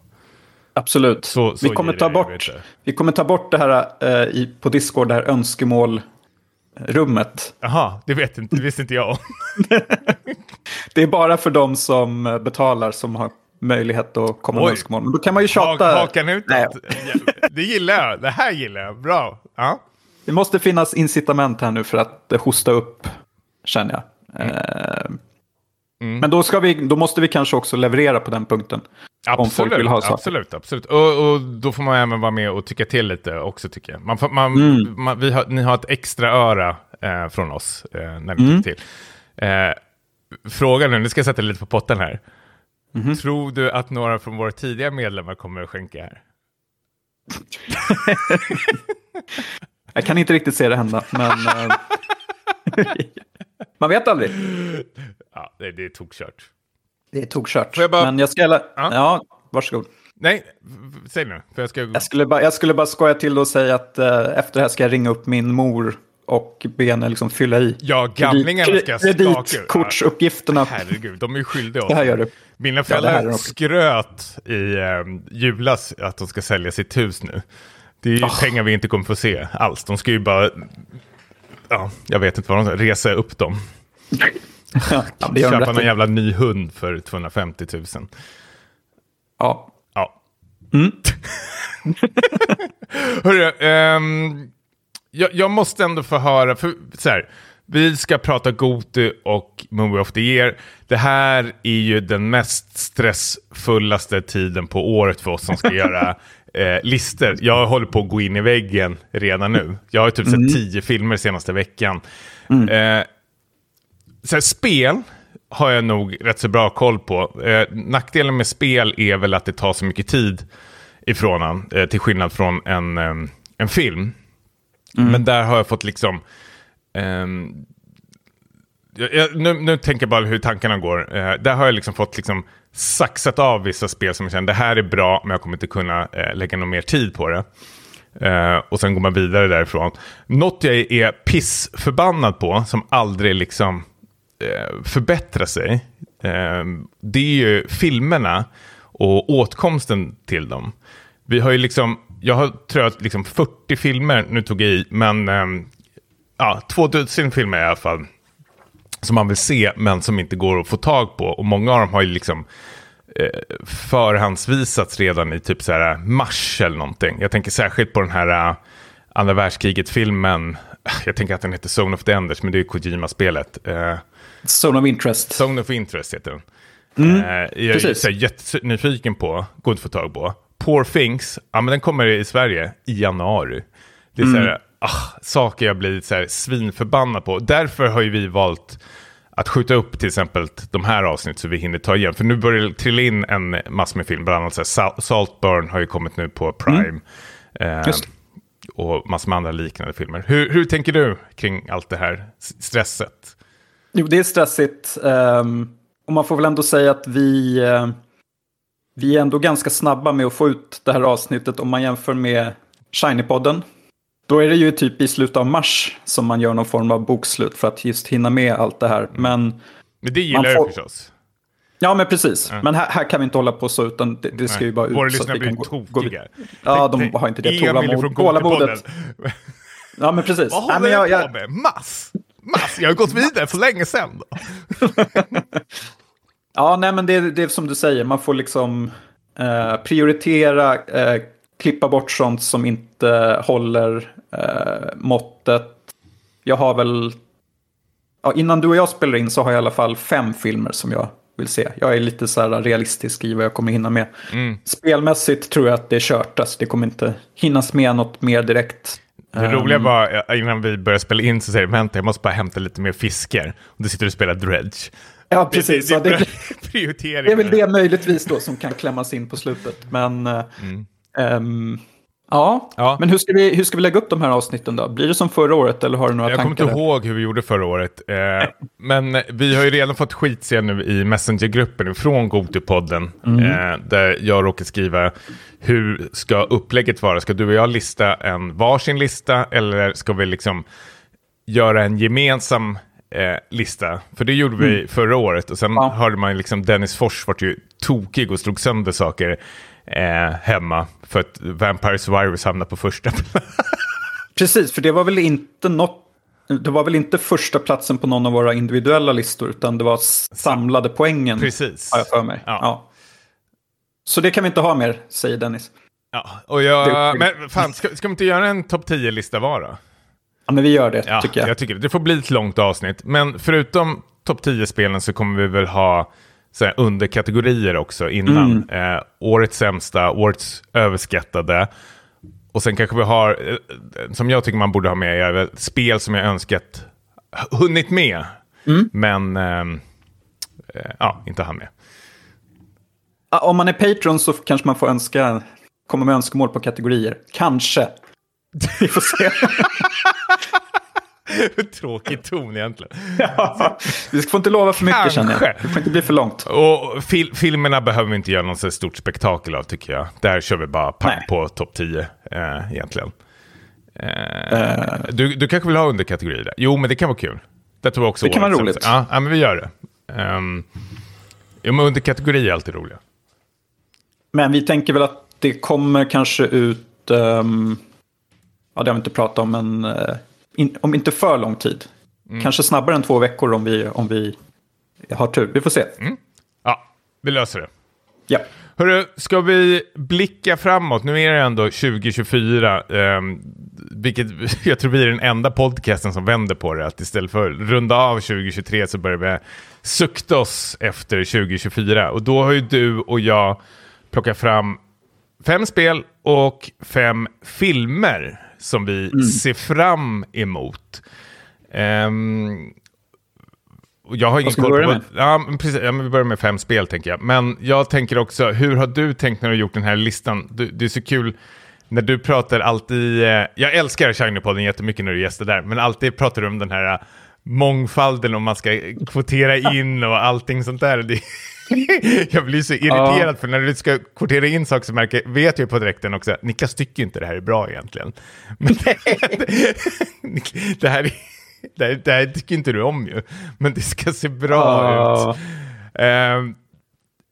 Absolut. Så- så vi, kommer ta bort, vi kommer ta bort det här eh, i, på Discord, det här önskemålrummet. Jaha, det vet inte, det visste inte jag om. [LAUGHS] Det är bara för de som betalar som har möjlighet att komma med önskemål. Men då kan man ju tjata. hakan utåt. Nej, Det gillar jag, det här gillar jag, bra. Ja. det måste finnas incitament här nu för att hosta upp, känner jag. Eh, Mm. Men då, vi, då måste vi kanske också leverera på den punkten. Saker. absolut, absolut. Och, och då får man även vara med och tycka till lite också tycker jag. Man, får- man, Mm. man, vi har, ni har ett extra öra eh, från oss eh, när ni Mm. tycker till. Eh, fråga nu, nu ska jag sätta lite på potten här. Mhm. Tror du att några från våra tidigare medlemmar kommer att skänka här? [LAUGHS] Jag kan inte riktigt se det hända, men... eh, [LAUGHS] man vet aldrig. Ja, det, det är tokkört. Det är tokkört. Jag bara- Men jag ska... Ja, Ja. ja varsågod. Nej, säg nu. För jag ska... Jag skulle, bara, jag skulle bara skoja till och säga att eh, efter det här ska jag ringa upp min mor och be henne liksom fylla i. Ja, gamlingarna ska. Kreditkortsuppgifterna. Herregud, de är ju skyldiga oss. Det här gör du. Mina föräldrar också. skröt i eh, julas att de ska sälja sitt hus nu. Det är ju Ah. pengar vi inte kommer få se alls. De ska ju bara, ja, jag vet inte vad de ska, resa upp dem. [LAUGHS] Ja, [LAUGHS] det gör de Köpa någon jävla ny hund för 250 000. Ja. Ja. Mm. [LAUGHS] Hörru, ehm, jag, jag måste ändå få höra, för så här, vi ska prata Gotu och Movie of the Year. Det här är ju den mest stressfullaste tiden på året för oss som ska göra [LAUGHS] eh, listor. Jag håller på att gå in i väggen redan nu. Jag har typ sett tio filmer senaste veckan. Eh, så här, spel har jag nog rätt så bra koll på. Eh, nackdelen med spel är väl att det tar så mycket tid ifrån en, eh, till skillnad från en, em, en film. Men där har jag fått liksom... jag, jag, nu, nu tänker jag bara hur tankarna går. Eh, där har jag liksom fått liksom saxat av vissa spel som jag känner det här är bra men jag kommer inte kunna eh, lägga någon mer tid på det. Eh, och sen går man vidare därifrån. Något jag är pissförbannad på som aldrig liksom Eh, förbättra sig. Eh, det är ju filmerna och åtkomsten till dem. Vi har ju liksom, jag har tror jag liksom 40 filmer, nu tog jag i, men eh, ja, två dussin filmer i alla fall. Som man vill se men som inte går att få tag på. Och många av dem har ju liksom eh, förhandsvisats redan i typ så här mars eller någonting. Jag tänker särskilt på den här andra världskriget-filmen. Jag tänker att den heter Zone of the Enders, men det är ju Kojima-spelet. Eh, Zone of interest. Zone of Interest heter den. Eh, jag är Mm. precis. så här jättenyfiken på, går inte att få tag på. Poor Things, ja men den kommer i Sverige i januari. Det är så Mm. här, ah, saker jag blivit så här svinförbannad på. Därför har ju vi valt att skjuta upp till exempel de här avsnitt så vi hinner ta igen. För nu börjar det trilla in en mass med film, bland annat så här, Sal- Saltburn har ju kommit nu på Prime. Mm. Just. och massor med andra liknande filmer. Hur, hur tänker du kring allt det här stresset? Jo, det är stressigt. ehm, och man får väl ändå säga att vi, eh, vi är ändå ganska snabba med att få ut det här avsnittet om man jämför med Shiny-podden. Då är det ju typ i slutet av mars som man gör någon form av bokslut för att just hinna med allt det här. Men Men det gillar Man får- förstås. ja, men precis. Men här, här kan vi inte hålla på så, utan det, det ska Nej. ju bara ut. Våra lyssnare blir gå- gå tokiga. vidare. Ja, de har inte det tålamod, tålamodet. Gotipodden. [LAUGHS] Ja, men precis. Vad Nej, håller men jag, jag, på med? Mass! Mass! Jag har gått vidare för länge sedan. [LAUGHS] Ja, nej men det, det är som du säger, man får liksom eh, prioritera, eh, klippa bort sånt som inte håller eh, måttet. Jag har väl, ja, innan du och jag spelar in så har jag i alla fall fem filmer som jag vill se. Jag är lite så här realistisk i vad jag kommer hinna med. Mm. Spelmässigt tror jag att det är kört, alltså, det kommer inte hinnas med något mer direkt. Det roliga var, eh, innan vi började spela in så säger de, vänta jag måste bara hämta lite mer fiskar. Och då sitter du och spelar Dredge. Ja, precis. Det, det, det, [LAUGHS] det, är väl det möjligtvis då som kan klämmas in på slutet. Men eh, ehm, Ja, Ja. men hur ska, vi, hur ska vi lägga upp de här avsnitten då? Blir det som förra året eller har du några Jag kommer tankar? inte där? ihåg hur vi gjorde förra året. Eh, men vi har ju redan fått skit se nu i Messenger-gruppen från Gotipodden. Eh, där jag råkar skriva hur ska upplägget vara? Ska du och jag lista en varsin lista eller ska vi liksom göra en gemensam eh, lista? För det gjorde vi förra året och sen Ja. hörde man liksom Dennis Fors vart ju tokig och slog sönder saker eh, hemma för att Vampire Survivors hamnade på första [LAUGHS] plats. Precis, för det var väl inte något det var väl inte första platsen på någon av våra individuella listor, utan det var samlade poängen. Precis. Har jag för mig. Ja. Ja. Så det kan vi inte ha mer, säger Dennis. Ja, och jag, men fan, ska, ska vi inte göra en topp 10-lista var då? Ja, men vi gör det, Ja, tycker jag. jag tycker det. Det får bli ett långt avsnitt. Men förutom topp 10-spelen så kommer vi väl ha så här, underkategorier också innan. Mm. Eh, årets sämsta, årets överskattade. Och sen kanske vi har, eh, som jag tycker man borde ha med, är spel som jag önskat hunnit med. Mm. Men, ehm, eh, ja, inte han med. Om man är Patreon så kanske man får önska, komma med önskemål på kategorier. Kanske. Vi får se. [LAUGHS] [LAUGHS] Tråkig ton egentligen. ja. Vi får inte lova för mycket känner Kanske. jag. Det får inte bli för långt. Och fil filmerna behöver vi inte göra någon så stort spektakel av tycker jag. Där kör vi bara pang på topp 10 eh, egentligen. Eh, Du, du kanske vill ha underkategorier där? Jo, men det kan vara kul. Det tror jag också Det kan vara roligt. Ja, ja, men vi gör det. Um, jo, men underkategorier är alltid roliga. Men vi tänker väl att det kommer kanske ut, ehm, ja det har vi inte pratat om, men eh, in, om inte för lång tid. Mm. Kanske snabbare än två veckor om vi, om vi har tur. Vi får se. Mm. Ja, vi löser det. Ja. Hörru, ska vi blicka framåt? Nu är det ändå 2024, ehm, vilket [LAUGHS] jag tror vi är den enda podcasten som vänder på det. Att istället för att runda av 2023 så börjar vi sukta oss efter 2024. Och då har ju du och jag plockat fram fem spel och fem filmer som vi ser fram emot. Och jag har ingen koll på... med? Ja, precis, ja, vi börjar med fem spel tänker jag. Men jag tänker också, hur har du tänkt när du gjort den här listan? Du, det är så kul när du pratar alltid... Eh, jag älskar Shiny-podden jättemycket när du gäster där, men alltid pratar du om den här mångfalden och man ska kvotera in och allting sånt där. Det, [LAUGHS] jag blir så irriterad för när du ska kvotera in saker så märker, vet jag på direkten också att Niklas tycker inte det här är bra egentligen. [LAUGHS] Men [LAUGHS] det, här, är- det, här, det här tycker inte du om ju, men det ska se bra Ja. ut. Ehm,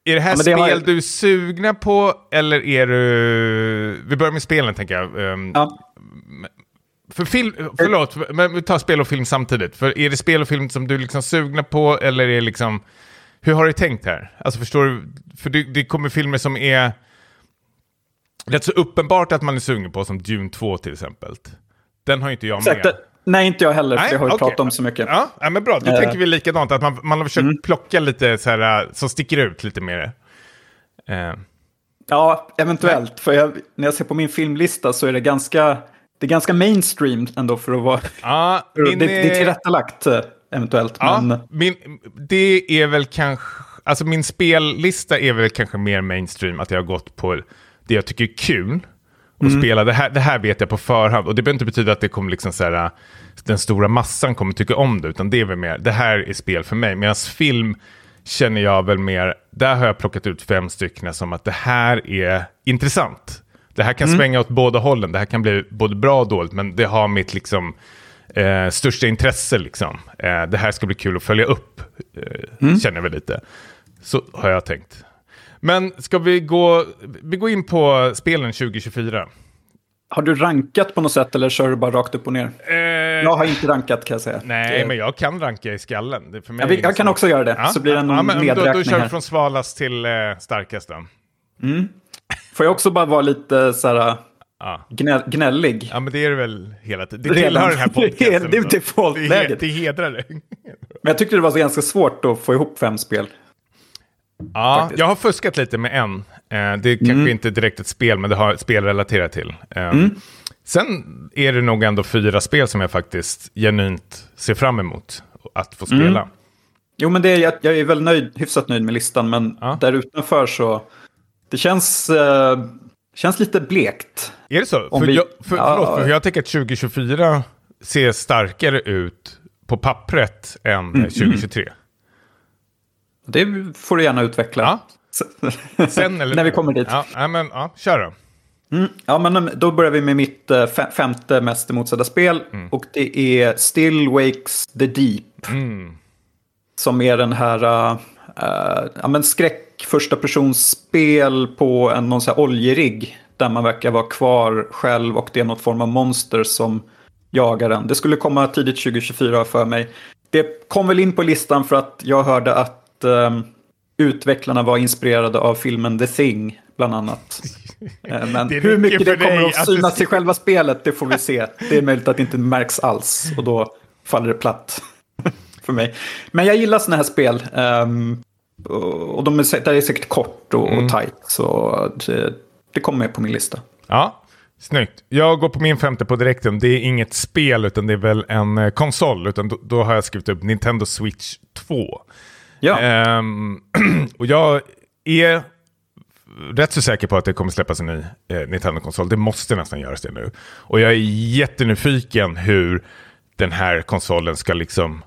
är det här Ja, det spel har- du är sugna på eller är du... Vi börjar med spelen tänker jag. Ehm, Ja. För film, förlåt, men vi tar spel och film samtidigt. För är det spel och film som du är liksom sugna på eller är det liksom... Hur har du tänkt här? Alltså förstår du? För det, det kommer filmer som är rätt så uppenbart att man är sugen på, som Dune 2 till exempel. Den har inte jag Exakt. med. Nej, inte jag heller, för Nej, det har vi okej. pratat om så mycket. Ja, men bra. Då Eh. tänker vi likadant. Att man, man har försökt plocka lite så här, äh, som sticker ut lite mer. Eh, Ja, eventuellt. För jag, när jag ser på min filmlista så är det ganska, det är ganska mainstream ändå för att vara... det, [LAUGHS] min, det är eh, tillrättalagt eh, eventuellt. Ja, Men, min, det är väl kanske, alltså min spellista är väl kanske mer mainstream, att jag har gått på det jag tycker är kul. Och Mm. spela, det här, det här vet jag på förhand. Och det behöver inte betyda att det kommer liksom så här, den stora massan kommer tycka om det, utan det är väl mer, det här är spel för mig. Medan film känner jag väl mer, där har jag plockat ut fem stycken som att det här är intressant. Det här kan Mm. svänga åt båda hållen, det här kan bli både bra och dåligt, men det har mitt liksom eh, största intresse. Liksom. Eh, det här ska bli kul att följa upp, eh, känner jag väl lite. Så har jag tänkt. Men ska vi gå, vi går in på spelen 2024? har du rankat på något sätt eller kör du bara rakt upp och ner? Eh, Jag har inte rankat kan jag säga. nej, Det- men jag kan ranka i skallen. Det för mig Jag, vill, jag kan som- också göra det, så blir det någon ja, men då, då kör vi från svalast till eh, starkast då. Får jag också bara vara lite så här, Ja. gnäll, gnällig? ja, men det är det väl hela tiden. Det tillhör den här podcasten. [LAUGHS] Det är- defaultläget. Det, det hedrar det. Men jag tyckte det var så ganska svårt att få ihop fem spel. Ja, Faktiskt. jag har fuskat lite med en. Eh, det är kanske Mm. inte direkt ett spel, men det har spel relaterat till. Eh, Sen är det nog ändå fyra spel som jag faktiskt genuint ser fram emot att få Mm. spela. Jo, men det är, jag, jag är väl nöjd, hyfsat nöjd med listan, men Ja. där utanför så... Det känns, eh, känns lite blekt. Är det så? Om För, vi- jag, för, Ja. förlåt, för jag tänker att 2024 ser starkare ut på pappret än Mm, eh, 2023. Det får du gärna utveckla. Ja. [LAUGHS] Sen, eller? När vi kommer dit. Ja, men, ja, kör då. Ja, men då börjar vi med mitt eh, fe- femte mest emotsedda spel. Mm. Och det är Still Wakes the Deep. Mm. Som är den här uh, ja, men skräck första personsspel på en någon så här oljerigg. Där man verkar vara kvar själv och det är något form av monster som jagar en. Det skulle komma tidigt 2024 för mig. Det kom väl in på listan för att jag hörde att um, utvecklarna var inspirerade av filmen The Thing, bland annat. [LAUGHS] Eh, Men hur mycket det kommer att du synas i själva spelet, det får vi se. Det är möjligt att det inte märks alls och då faller det platt [LAUGHS] för mig. Men jag gillar sådana här spel. ehm, och de är, det är säkert kort och, Mm. och tight. Så det, det kommer med på min lista. Ja, snyggt. Jag går på min femte på direkten. Det är inget spel utan det är väl en eh, konsol. Utan då, då har jag skrivit upp Nintendo Switch 2. Ja, Ehm, [CLEARS THROAT] och jag är rätt så säker på att det kommer släppas en ny eh, Nintendo-konsol. Det måste nästan göras det nu. Och jag är jättenyfiken hur den här konsolen ska liksom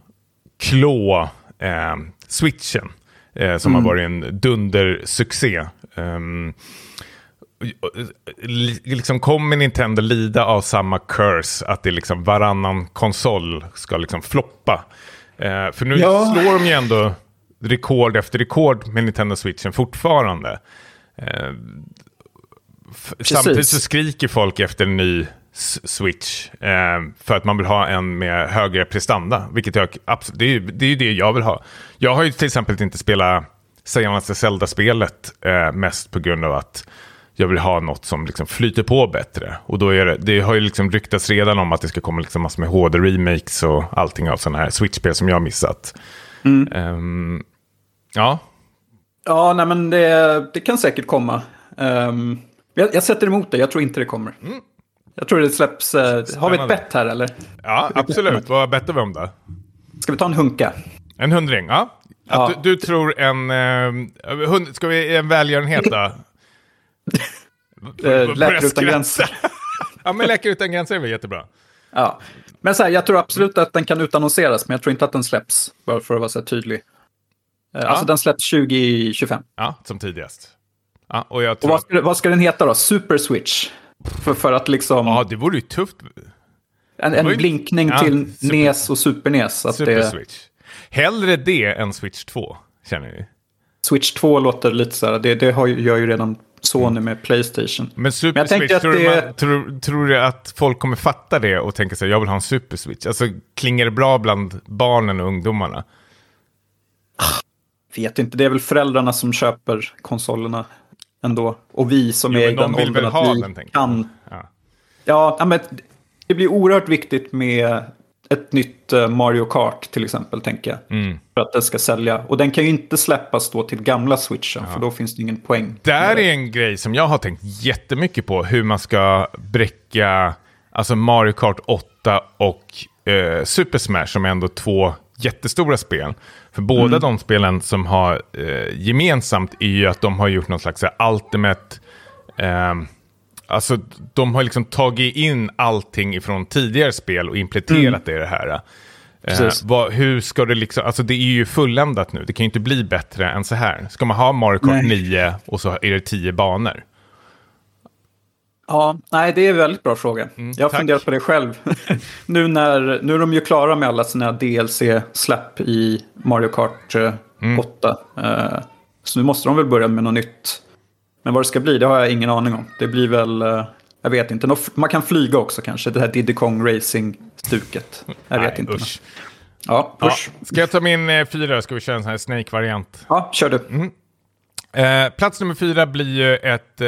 klå eh, switchen. Eh, som har varit en dundersuccé. Um, liksom kommer Nintendo lida av samma curse att det liksom varannan konsol ska liksom floppa. Eh, för nu Ja. slår de ju ändå rekord efter rekord med Nintendo Switchen fortfarande. Eh, samtidigt så skriker folk efter en ny Switch eh, för att man vill ha en med högre prestanda. Vilket jag, absolut, det, är, ju- det är ju det jag vill ha. Jag har ju till exempel inte spelat senaste Zelda-spelet eh, mest på grund av att jag vill ha något som liksom flyter på bättre. Och då är det, det har ju liksom ryktats redan om att det ska komma liksom massor med HD-remakes och allting av sådana här Switch-spel som jag har missat. Ehm, ja, ja nej, men det, det kan säkert komma. Ehm, jag, jag sätter emot det, jag tror inte det kommer. Jag tror det släpps... eh, har vi ett Spännande. bett här eller? ja absolut. Vad bettar vi om då? Ska vi ta en hunka? En hundring, ja. Ja. Du, du tror en... Eh, hund, ska vi en välgörenhet då? [LAUGHS] Eh, Läkare utan gränser. [LAUGHS] ja, men Läkare utan gränser är väl jättebra. Ja. Men så här, jag tror absolut att den kan utannonseras, men jag tror inte att den släpps. Bara för att vara så här tydlig. Eh, Alltså den släpps 2025. Ja, som tidigast. Ja, och jag Och vad ska, vad ska den heta då? Super Switch? För, för att liksom... Ja, det vore ju tufft. en, en blinkning Ja, till super- NES och Super NES. Att Super det, Switch. Hellre det än Switch 2, känner ni? Switch 2 låter lite så här, det, det har gör ju redan Sony med Playstation. Men Super Men Switch, tror, du det- man, tror, tror du att folk kommer fatta det och tänka sig jag vill ha en Super Switch? Alltså, klingar det bra bland barnen och ungdomarna? Vet inte, det är väl föräldrarna som köper konsolerna ändå. Och vi som Jo, är i de den vill åldern att vi den, kan Ja. Ja, ja, men det blir oerhört viktigt med ett nytt eh, Mario Kart till exempel, tänker jag. Mm. För att det ska sälja. Och den kan ju inte släppas då till gamla switchen, för då finns det ingen poäng. Där är en grej som jag har tänkt jättemycket på. Hur man ska bräcka alltså Mario Kart 8 och eh, Super Smash som är ändå två jättestora spel. För båda de spelen som har eh, gemensamt är ju att de har gjort någon slags så här, ultimate... ehm, alltså de har liksom tagit in allting ifrån tidigare spel och implementerat det i det här. Eh, vad, hur ska det liksom, alltså det är ju fulländat nu, det kan ju inte bli bättre än så här. Ska man ha Mario Kart Nej. 9 och så är det 10 banor? Ja, nej, det är en väldigt bra fråga. jag har Mm, tack. funderat på det själv. [LAUGHS] nu, när, nu är de ju klara med alla sina DLC-släpp i Mario Kart eh, Mm. 8. Eh, så nu måste de väl börja med något nytt. Men vad det ska bli, det har jag ingen aning om. Det blir väl, eh, jag vet inte, man kan flyga också kanske, det här Diddy Kong Racing-stuket. Jag vet Nej, inte. Usch. Ja, Ja, push. ska jag ta min fyra? Ska vi köra en sån här Snake-variant? Ja, kör du. Mm. Eh, plats nummer fyra blir ju ett eh,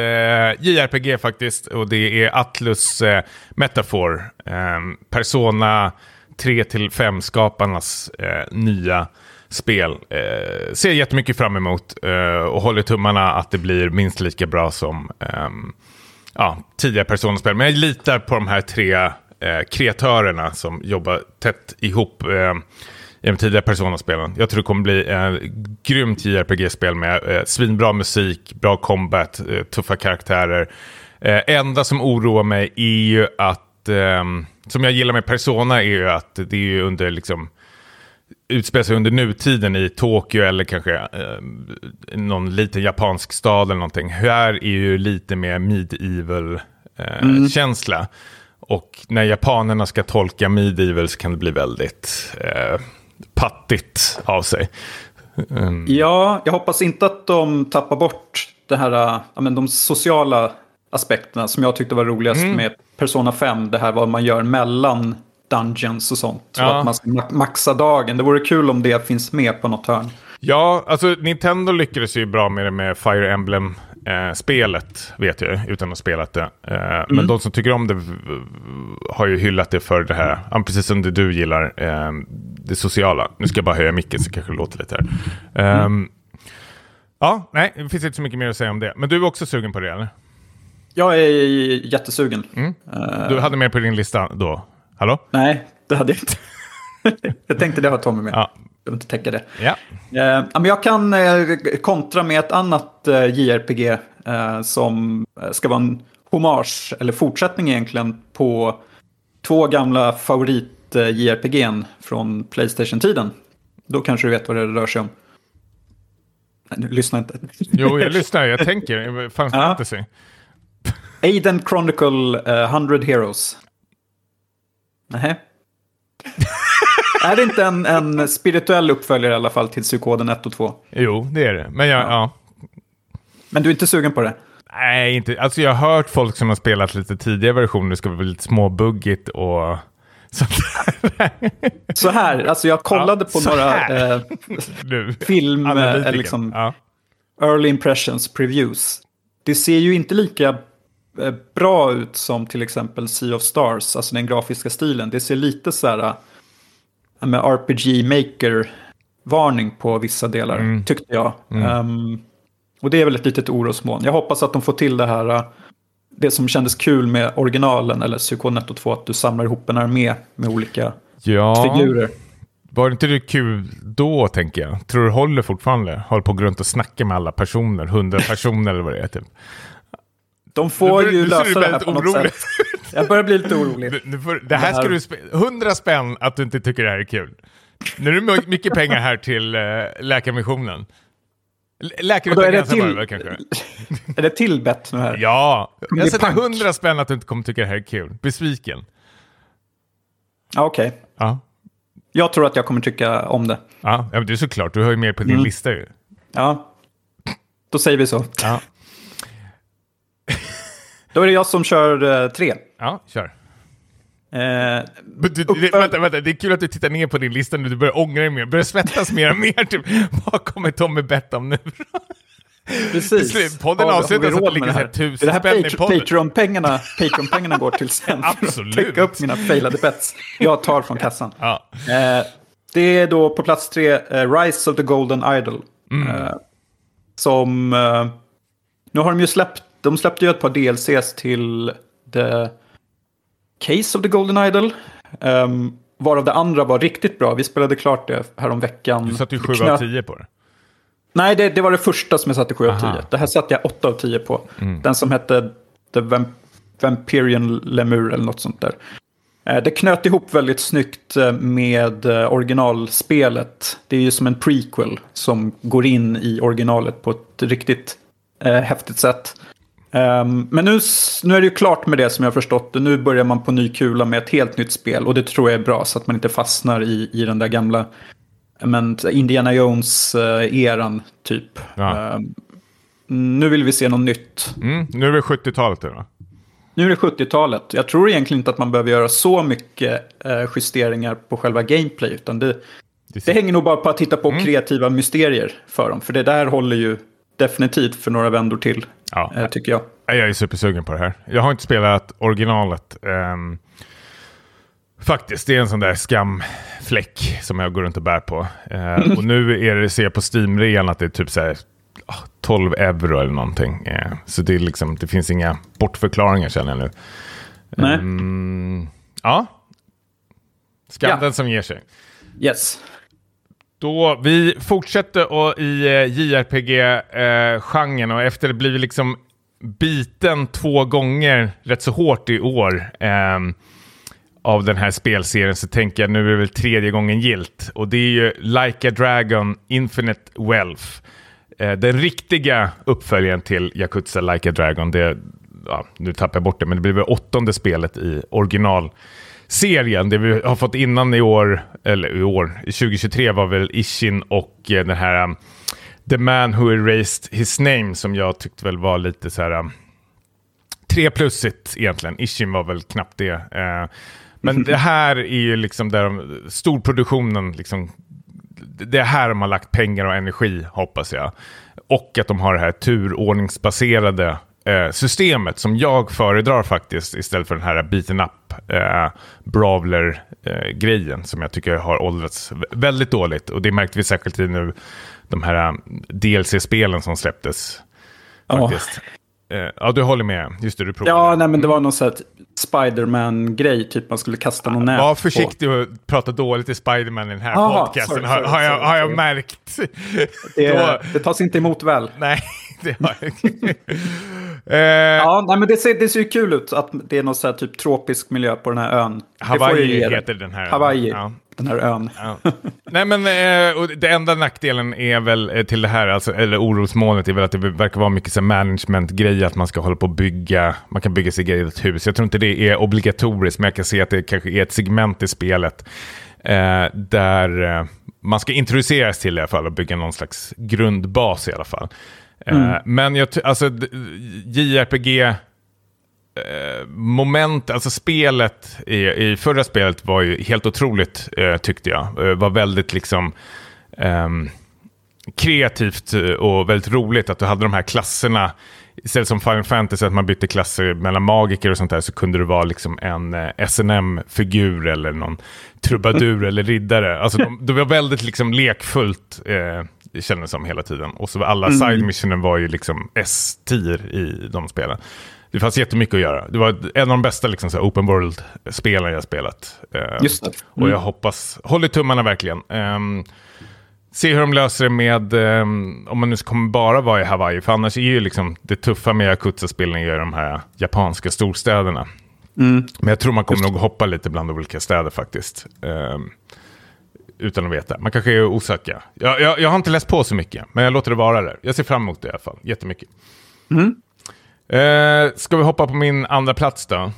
JRPG faktiskt. Och det är Atlus eh, Metafor. Eh, Persona 3-5-skaparnas eh, nya spel. Eh, ser jättemycket fram emot eh, och håller tummarna att det blir minst lika bra som ehm, ja, tidigare Persona-spel. Men jag litar på de här tre eh, kreatörerna som jobbar tätt ihop eh, i de tidigare Persona-spelen. Jag tror det kommer bli ett grymt JRPG-spel med eh, svinbra musik, bra combat, eh, tuffa karaktärer. Eh, enda som oroar mig är ju att, ehm, som jag gillar med Persona är ju att det är under liksom, utspelar sig under nutiden i Tokyo eller kanske eh, någon liten japansk stad eller någonting. Här är ju lite mer medieval eh, Mm. känsla. Och när japanerna ska tolka medieval så kan det bli väldigt eh, pattigt av sig. Mm. Ja, jag hoppas inte att de tappar bort det här, äh, ja, men de sociala aspekterna som jag tyckte var roligast Mm. med Persona 5. Det här vad man gör mellan dungeons och sånt. Så Ja. att man ska ma- maxa dagen. Det vore kul om det finns med på något hörn. Ja, alltså Nintendo lyckades ju bra med det med Fire Emblem-spelet, vet jag, utan att ha spelat det. Eh, Men de som tycker om det har ju hyllat det för det här, ja, precis som det du gillar, eh, det sociala. Nu ska jag bara höja micken så kanske det låter lite här. Ehm, Ja, nej, det finns inte så mycket mer att säga om det. Men du är också sugen på det, eller? Jag är jättesugen. Mm. Eh, Du hade med på din lista då? Hallå? Nej, det hade jag inte. [LAUGHS] jag tänkte det har Tommy med. Ja. Vill inte täcka det. Ja. Ja, men jag kan eh, kontra med ett annat eh, JRPG eh, som ska vara en hommage, eller fortsättning egentligen, på två gamla favorit eh, JRPG'n från Playstation-tiden. Då kanske du vet vad det rör sig om. Nej, lyssna inte. Jo, jag lyssnar, jag tänker. Fanns Ja. fantasy? Aiden Chronicle eh, 100 Heroes. Nej. Är det inte en, en spirituell uppföljare i alla fall till Psykoden 1 och 2? Jo, det är det. Men jag, ja. Men du är inte sugen på det? Nej, inte. Alltså jag har hört folk som har spelat lite tidigare versioner. Det ska vara lite småbuggigt och [LAUGHS] sånt där. Så här, alltså jag kollade Ja, på några eh, [LAUGHS] film, eh, liksom, Ja. early impressions previews. Det ser ju inte lika eh, bra ut som till exempel Sea of Stars, alltså den grafiska stilen. Det ser lite så här eh, med RPG Maker-varning på vissa delar, Mm. tyckte jag. Ehm, och det är väl ett litet orosmoln. Jag hoppas att de får till det här, eh, det som kändes kul med originalen, eller Psykoden 1 och 2, att du samlar ihop en armé med olika ja, figurer. var inte det kul då, tänker jag? Tror du håller fortfarande? Håller på runt och snacka med alla personer, hundra [LAUGHS] personer eller vad det är. Typ. De får Nu- ju lösa det här på något sätt. Jag börjar bli lite orolig. Du, du får, det här ska du spe- 100 spänn att du inte tycker det här är kul. Nu är det my- mycket pengar här till uh, Läkarmissionen. Läkare utan gränser till- väl kanske? [LAUGHS] Är det till bett nu här? Ja, jag sätter. 100 spänn att du inte kommer tycka det här är kul. Besviken. Ja, Okej. Ja, Jag tror att jag kommer tycka om det. ja ja, men det är såklart. Du har ju mer på din Mm. lista ju. Ja. Då säger vi så. Ja, Då är det jag som kör eh, tre. ja kör. Eh, Du, det, Uppfölj- vänta, vänta, det är kul att du tittar ner på din lista nu. Du börjar ångra dig mer. Börjar svettas mer och mer. Typ. [LAUGHS] Vad kommer Tommy betta om nu? [LAUGHS] precis. Slut. Podden Har- har avslutas vi att det ligger så här tusen Det här spänn i podden. Patreon-pengarna [LAUGHS] Patreon går till sen för att Absolut. täcka upp mina failade bets. Jag tar från kassan. Ja. Eh, det är då på plats tre, eh, Rise of the Golden Idol. Mm. Eh, som... Eh, nu har de ju släppt... De släppte ju ett par DLCs till The Case of the Golden Idol. Um, varav det andra var riktigt bra. Vi spelade klart det häromveckan. Du satte ju Det 7 knöt- av 10 på det. Nej, det, det var det första som jag satte 7 av Aha. 10. Det här satte jag 8 av 10 på. Mm. Den som hette The Vamp Vampirian Lemur eller något sånt där. Eh, Det knöt ihop väldigt snyggt eh, med eh, originalspelet. Det är ju som en prequel som går in i originalet på ett riktigt eh, häftigt sätt. Ehm, men nu, nu är det ju klart med det som jag har förstått det. Nu börjar man på ny kula med ett helt nytt spel och det tror jag är bra så att man inte fastnar i, i den där gamla men, Indiana Jones-eran typ. Ja. Ehm, nu vill vi se något nytt. Mm. Nu är det 70-talet det va? Nu är det 70-talet. Jag tror egentligen inte att man behöver göra så mycket eh, justeringar på själva gameplay. Utan det, det hänger nog bara på att titta på Mm. kreativa mysterier för dem. För det där håller ju definitivt för några vändor till, Ja. eh, tycker jag. Jag är supersugen på det här. Jag har inte spelat originalet. ehm, faktiskt, det är en sån där skamfläck som jag går runt och bär på. Eh, och nu är det, ser jag på Steam-rean att det är typ så här, ah, 12 euro eller någonting. Eh, så det, är liksom, det finns inga bortförklaringar känner jag nu. Nej. Mm, ja. Skam Ja. som ger sig. Yes. Då, vi fortsätter och i eh, JRPG-genren eh, och efter det blir liksom biten två gånger rätt så hårt i år eh, av den här spelserien så tänker jag nu är det väl tredje gången gilt. Och det är ju Like a Dragon Infinite Wealth. Eh, den riktiga uppföljaren till Yakuza Like a Dragon. Det, ja, nu tappar jag bort det, men det blir väl åttonde spelet i original originalserien. Det vi har fått innan i år, eller i år, 2023 var väl Ishin och eh, den här um, The Man Who Erased His Name som jag tyckte väl var lite så här um, tre plusigt egentligen. Ishin var väl knappt det. Uh, men [LAUGHS] det här är ju liksom där de, storproduktionen, liksom, det är här de har lagt pengar och energi hoppas jag. Och att de har det här turordningsbaserade eh, systemet som jag föredrar faktiskt istället för den här beaten up eh, brawler eh, grejen som jag tycker har åldrats väldigt dåligt. Och det märkte vi särskilt i nu de här um, DLC-spelen som släpptes. Faktiskt. Eh, ja, du håller med. Just det, du provade. Ja, nej, men det var någon sån Spiderman-grej, typ man skulle kasta någon nät Var försiktig och prata dåligt i Spiderman i den här Aha, podcasten, sorry, har, sorry, har, jag, sorry, har jag märkt. Det, [LAUGHS] Då- det tas inte emot väl. Nej, det har jag inte. Eh, Ja, nej, men det ser, det ser ju kul ut att det är någon så här typ tropisk miljö på den här ön. Hawaii det. heter den här. Hawaii, Ja. den här ön. Ja. Nej men eh, det enda nackdelen är väl eh, till det här, alltså, eller orosmolnet är väl att det verkar vara mycket management-grej, att man ska hålla på och bygga, man kan bygga sitt eget hus. Jag tror inte det är obligatoriskt, men jag kan se att det kanske är ett segment i spelet eh, där eh, man ska introduceras till det i alla fall och bygga någon slags grundbas i alla fall. Eh, Men jag, alltså JRPG, eh, moment, alltså spelet i, i förra spelet var ju helt otroligt eh, tyckte jag. Var väldigt liksom ehm, kreativt eh, och väldigt roligt att du hade de här klasserna. Istället som Final Fantasy att man bytte klasser mellan magiker och sånt där så kunde det vara liksom en eh, SNM-figur eller någon trubadur [LAUGHS] eller riddare. Alltså de, det var väldigt liksom lekfullt eh, kändes som hela tiden. Och så alla side missionen var ju liksom S-tier i de spelen. Det fanns jättemycket att göra. Det var en av de bästa liksom, så open world-spelen jag spelat. Eh, Just det. Och jag hoppas, håller tummarna verkligen. Ehm, se hur de löser det med, ehm, om man nu kommer bara vara i Hawaii, för annars är ju liksom det tuffa med Yakuza-spelen är de här japanska storstäderna. Men jag tror man kommer nog hoppa lite bland olika städer faktiskt. Ehm, utan att veta. Man kanske är osäker. Jag, jag, jag har inte läst på så mycket, men jag låter det vara där. Jag ser fram emot det i alla fall, jättemycket. Eh, ska vi hoppa på min andra plats då?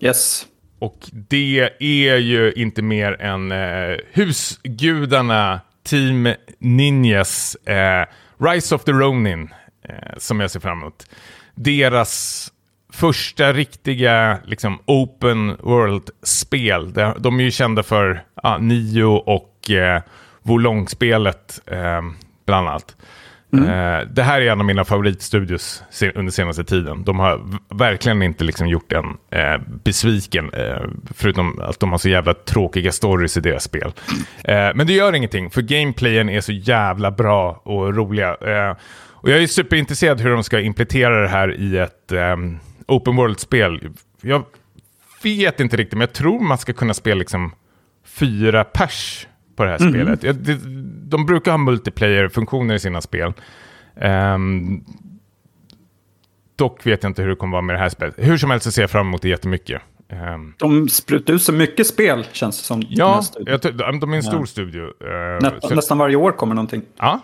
Yes. Och det är ju inte mer än eh, husgudarna Team Ninjas eh, Rise of the Ronin eh, som jag ser fram emot. Deras första riktiga liksom, open world-spel. De, de är ju kända för ah, Nio och eh, Wolong-spelet eh, bland annat. Mm. Eh, det här är en av mina favoritstudios under senaste tiden. De har verkligen inte liksom gjort en eh, besviken, eh, förutom att de har så jävla tråkiga stories i deras spel. Eh, men det gör ingenting, för gameplayen är så jävla bra och roliga. Eh, och jag är superintresserad hur de ska implementera det här i ett eh, open world-spel. Jag vet inte riktigt, men jag tror man ska kunna spela liksom fyra pers på det här spelet. Ja, det, de brukar ha multiplayer-funktioner i sina spel. Ehm, dock vet jag inte hur det kommer vara med det här spelet. Hur som helst så ser jag fram emot det jättemycket. Um, De sprutar ut så mycket spel, känns det som. ja, jag, de är en stor studio. eh, Nä, så- nästan varje år kommer någonting. Ja,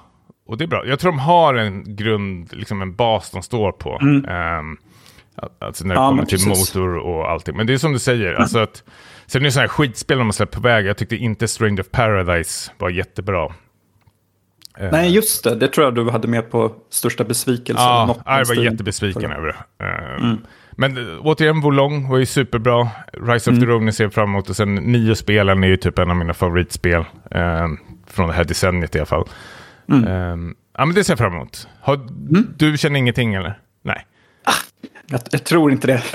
och det är bra. Jag tror de har en grund, liksom en bas de står på. Ehm, alltså när det Ja, kommer till precis. motor och allting. Men det är som du säger, alltså att, sen är det sådana här skitspel de har släppt på väg. Jag tyckte inte Stranger of Paradise var jättebra. Eh, Nej, just det. Det tror jag du hade med på största besvikelse. Ja, jag var jättebesviken över det. Ehm, Men eh, återigen, Wolong var ju superbra. Rise of the Ronin ser jag fram emot. Och sen nio spelen är ju typ en av mina favoritspel. ehm, från det här decenniet i alla fall. Ehm, ja, men det ser jag fram emot. Har, Du känner ingenting eller? Nej. Jag, jag tror inte det. [LAUGHS]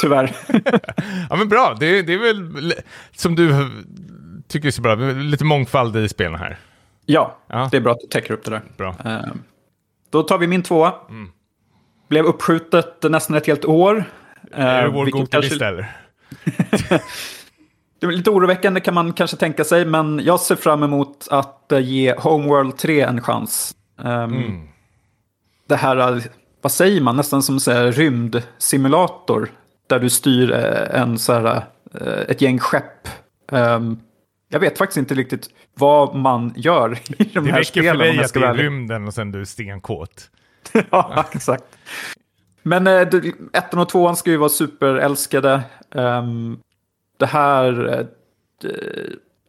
Tyvärr. [LAUGHS] Ja, men bra. Det, det är väl som du tycker är så bra. Lite mångfald i spelen här. Ja, Ja. det är bra att du täcker upp det där. Bra. Eh, Då tar vi min tvåa. Blev uppskjutet nästan ett helt år. Eh, är det vår vilket Gotelista kanske- eller? [LAUGHS] Det är lite oroväckande kan man kanske tänka sig, men jag ser fram emot att eh, ge Homeworld 3 en chans. Ehm, Mm. Det här, eh, vad säger man, nästan som så här rymdsimulator. Där du styr eh, en, så här, eh, ett gäng skepp. Um, jag vet faktiskt inte riktigt vad man gör [LAUGHS] i de det här spelen. Det räcker för dig att det är rymden och sen du är stenkåt. [LAUGHS] ja, exakt. Men eh, ettan och tvåan ska ju vara superälskade. Um, det här...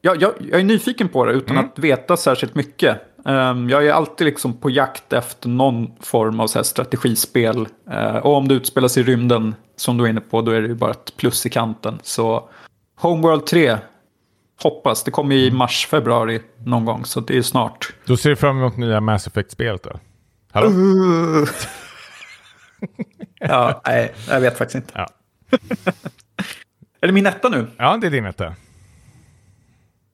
Jag, jag, jag, är nyfiken på det utan mm. att veta särskilt mycket. Um, jag är alltid liksom på jakt efter någon form av så strategispel. Uh, och om det utspelas i rymden, som du är inne på, då är det ju bara ett plus i kanten. Så Homeworld 3, hoppas. Det kommer i mm. mars, februari någon gång, så det är snart. Då ser du fram emot nya Mass Effect-spelet då? Hallå? Uh. [LAUGHS] ja, nej, jag vet faktiskt inte. Ja. [LAUGHS] är det min etta nu? Ja, det är din etta.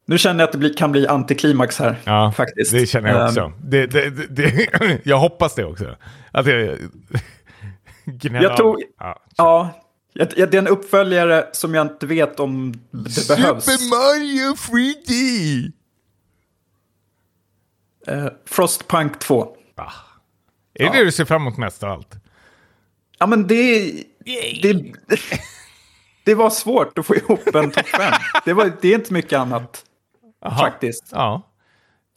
Nu känner jag att det blir, kan bli antiklimax här. Ja, faktiskt. det känner jag också. Um, det, det, det, [LAUGHS] jag hoppas det också. Att jag [LAUGHS] jag tror, ja, ja, det är en uppföljare som jag inte vet om det Super behövs. Super Mario 3D! Uh, Frostpunk 2. Ah. Är det ja. det du ser fram emot mest av allt? Ja, men det... det [LAUGHS] det var svårt att få ihop en topp 5. Det, det är inte mycket annat. Aha. Faktiskt. Ja.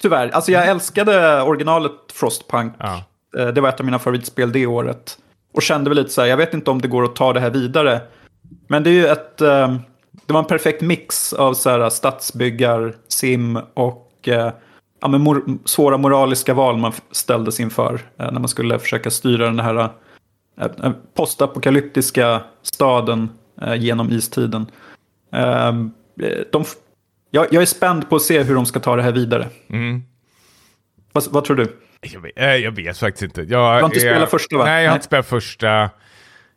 Tyvärr. Alltså jag älskade originalet Frostpunk. Ja. Eh, det var ett av mina favoritspel det året. Och kände väl lite så här, jag vet inte om det går att ta det här vidare. Men det är ju ett... Eh, det var en perfekt mix av så här stadsbyggar, sim och eh, ja, men mor svåra moraliska val man ställdes inför. När man skulle försöka styra den här postapokalyptiska staden genom istiden. De, jag, jag, är spänd på att se hur de ska ta det här vidare. Mm. Vad, vad, tror du? Jag vet, jag vet, faktiskt inte. Jag, du har inte jag, spelat första va? Nej, jag har inte spelat första.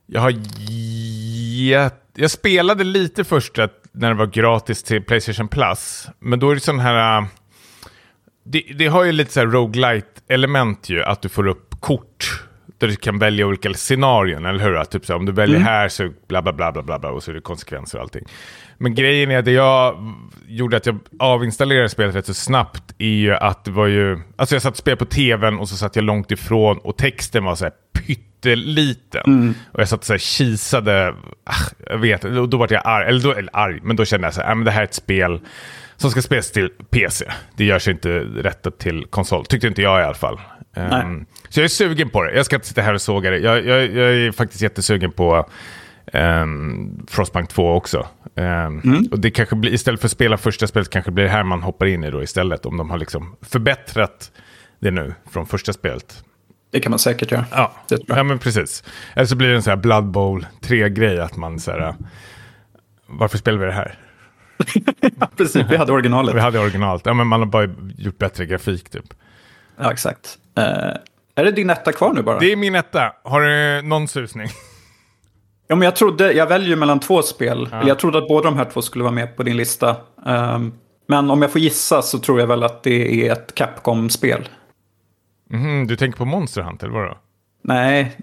Jag har gett, Jag spelade lite första när det var gratis till Playstation Plus. Men då är det sån här... Det, det har ju lite så här roguelite element ju, att du får upp kort där du kan välja olika scenarion, eller hur? Typ så om du väljer mm. här så bla bla bla bla bla och så är det konsekvenser och allting. Men grejen är att det jag gjorde att jag avinstallerade spelet rätt så snabbt är ju att det var ju... Alltså jag satt och spelade på tvn och så satt jag långt ifrån och texten var så här pytteliten. Mm. Och jag satt så här kisade, ach, jag vet, och då var jag arg, eller, då, eller arg, men då kände jag så här, men det här är ett spel som ska spelas till PC. Det görs inte rättat till konsol, tyckte inte jag i alla fall. Um, så jag är sugen på det. Jag ska inte sitta här och såga det. Jag, jag, jag är faktiskt jättesugen på um, Frostpunk 2 också. Um, mm. Och det kanske blir, istället för att spela första spelet kanske blir det här man hoppar in i då istället. Om de har liksom förbättrat det nu från första spelet. Det kan man säkert göra. Ja, ja men precis. Eller så blir det en sån här Blood Bowl 3-grej att man så här, varför spelar vi det här? [LAUGHS] ja, precis. Vi hade originalet. Vi hade originalet. Ja, men man har bara gjort bättre grafik typ. Ja, exakt. Uh, är det din etta kvar nu bara? Det är min etta. Har du någon susning? Ja, men jag trodde, jag väljer mellan två spel. Ja. Jag trodde att båda de här två skulle vara med på din lista. Um, men om jag får gissa så tror jag väl att det är ett Capcom-spel. Mm, du tänker på Monster Hunter, eller vadå? Nej,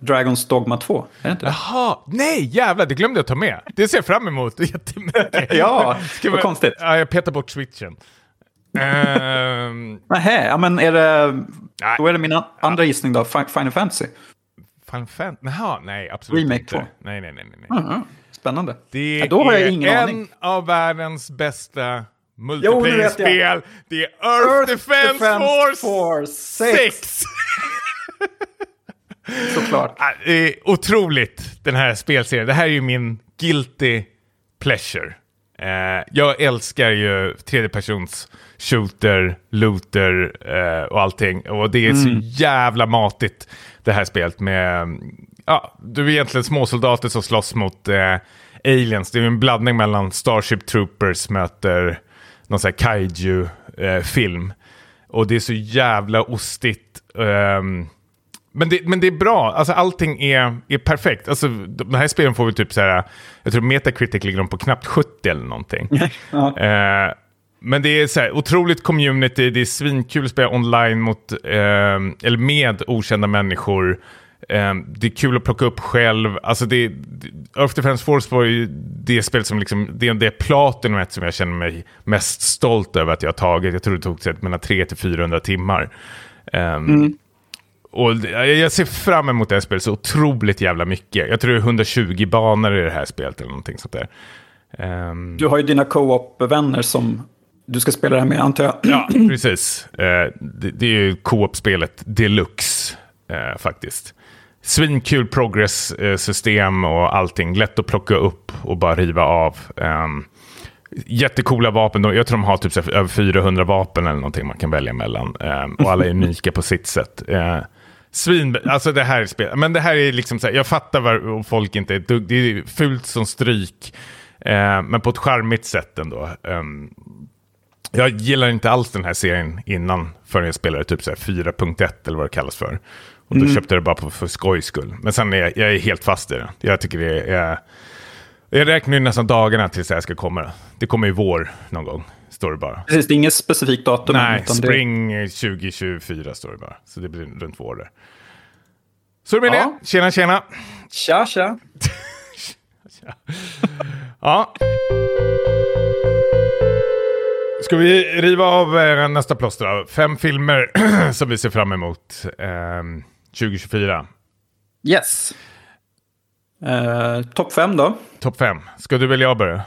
Dragons Dogma 2. Är det inte det? Jaha, nej jävlar, det glömde jag ta med. Det ser jag fram emot [LAUGHS] jättemycket. ja, vad konstigt. Ja, jag petar bort switchen. Um... Nähä, ja men är det... Nej. Då är det min andra gissning då, Final Fantasy. Final Fantasy? Jaha, nej absolut Remake inte. 2. Nej, nej, nej. nej. Uh -huh. Spännande. Det ja, då har jag ingen är aning. en av världens bästa multiplayer-spel. Det är Earth, Earth Defense, Defense Force, Force 6. [LAUGHS] Såklart. Det är otroligt, den här spelserien. Det här är ju min guilty pleasure. Uh, jag älskar ju tredjepersons shooter, looter uh, och allting. Och det är mm. så jävla matigt det här spelet med... Ja, du är egentligen småsoldater som slåss mot uh, aliens. Det är en blandning mellan Starship Troopers möter någon sån här kaiju-film. och det är så jävla ostigt. Um, men det, men det är bra, alltså allting är, är perfekt. Alltså, de här spelen får vi typ så här, jag tror Metacritic ligger de på knappt 70 eller någonting. ja. eh, men det är så här, otroligt community, det är svinkul att spela online mot, eh, eller med okända människor. Eh, det är kul att plocka upp själv. Alltså det, Earth Defense Force var ju det spel som liksom, det är det platinumet som jag känner mig mest stolt över att jag har tagit. Jag tror det tog mellan 300-400 timmar. Um, mm. Och jag ser fram emot det här spelet så otroligt jävla mycket. Jag tror det är 120 banor i det här spelet eller någonting sånt där. Um... Du har ju dina co-op-vänner som du ska spela det här med antar jag. Ja, [CLEARS THROAT] precis. Uh, det, det, är ju co-op-spelet deluxe uh, faktiskt. Svinkul progress-system och allting. Lätt att plocka upp och bara riva av. Um, jättekola vapen. Jag tror de har typ över 400 vapen eller någonting man kan välja mellan. Um, och alla är unika på sitt sätt. Uh, svin, alltså det här är spel. Men det här är liksom så här, jag fattar var folk inte är dugg, det är fult som stryk. Uh, men på ett charmigt sätt ändå. Um, jag gillar inte alls den här serien innan förrän jag spelade typ 4.1 eller vad det kallas för. Och då mm. köpte jag det bara på, för skojs skull. Men sen är jag, jag är helt fast i det. Jag tycker det är... Jag räknar ju nästan dagarna tills det här ska komma. Det kommer i vår någon gång, står det bara. Precis, det är inget specifikt datum. Nej, spring det... 2024 står det bara. Så det blir runt vår där. Så det med ja. det. Tjena, tjena. Tja, tja. tja. [LAUGHS] ja. Ska vi riva av eh, nästa plåster då? Fem filmer [CLEARS THROAT] som vi ser fram emot eh, 2024. Yes. Eh, Topp fem då? Topp fem. Ska du välja jag börja?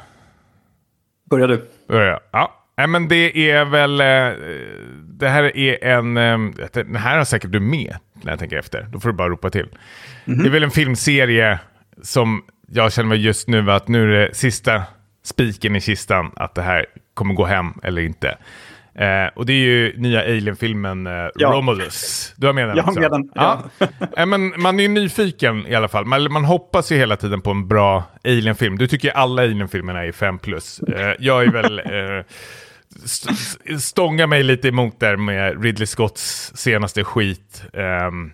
Börja du. Ja. Nej, men det är väl... Eh, det här är en... Eh, den här har säkert du med när jag tänker efter. Då får du bara ropa till. Mm -hmm. Det är väl en filmserie som jag känner mig just nu att nu är det sista spiken i kistan att det här kommer gå hem eller inte. Eh, och det är ju nya Alien-filmen eh, ja. Romulus. Du har med den Jag har med den. Ja. eh, men man är ju nyfiken i alla fall. Man, man hoppas ju hela tiden på en bra Alien-film. Du tycker alla Alien-filmerna är 5 plus. Eh, jag är väl... Eh, st stångar mig lite emot där med Ridley Scotts senaste skit. Um,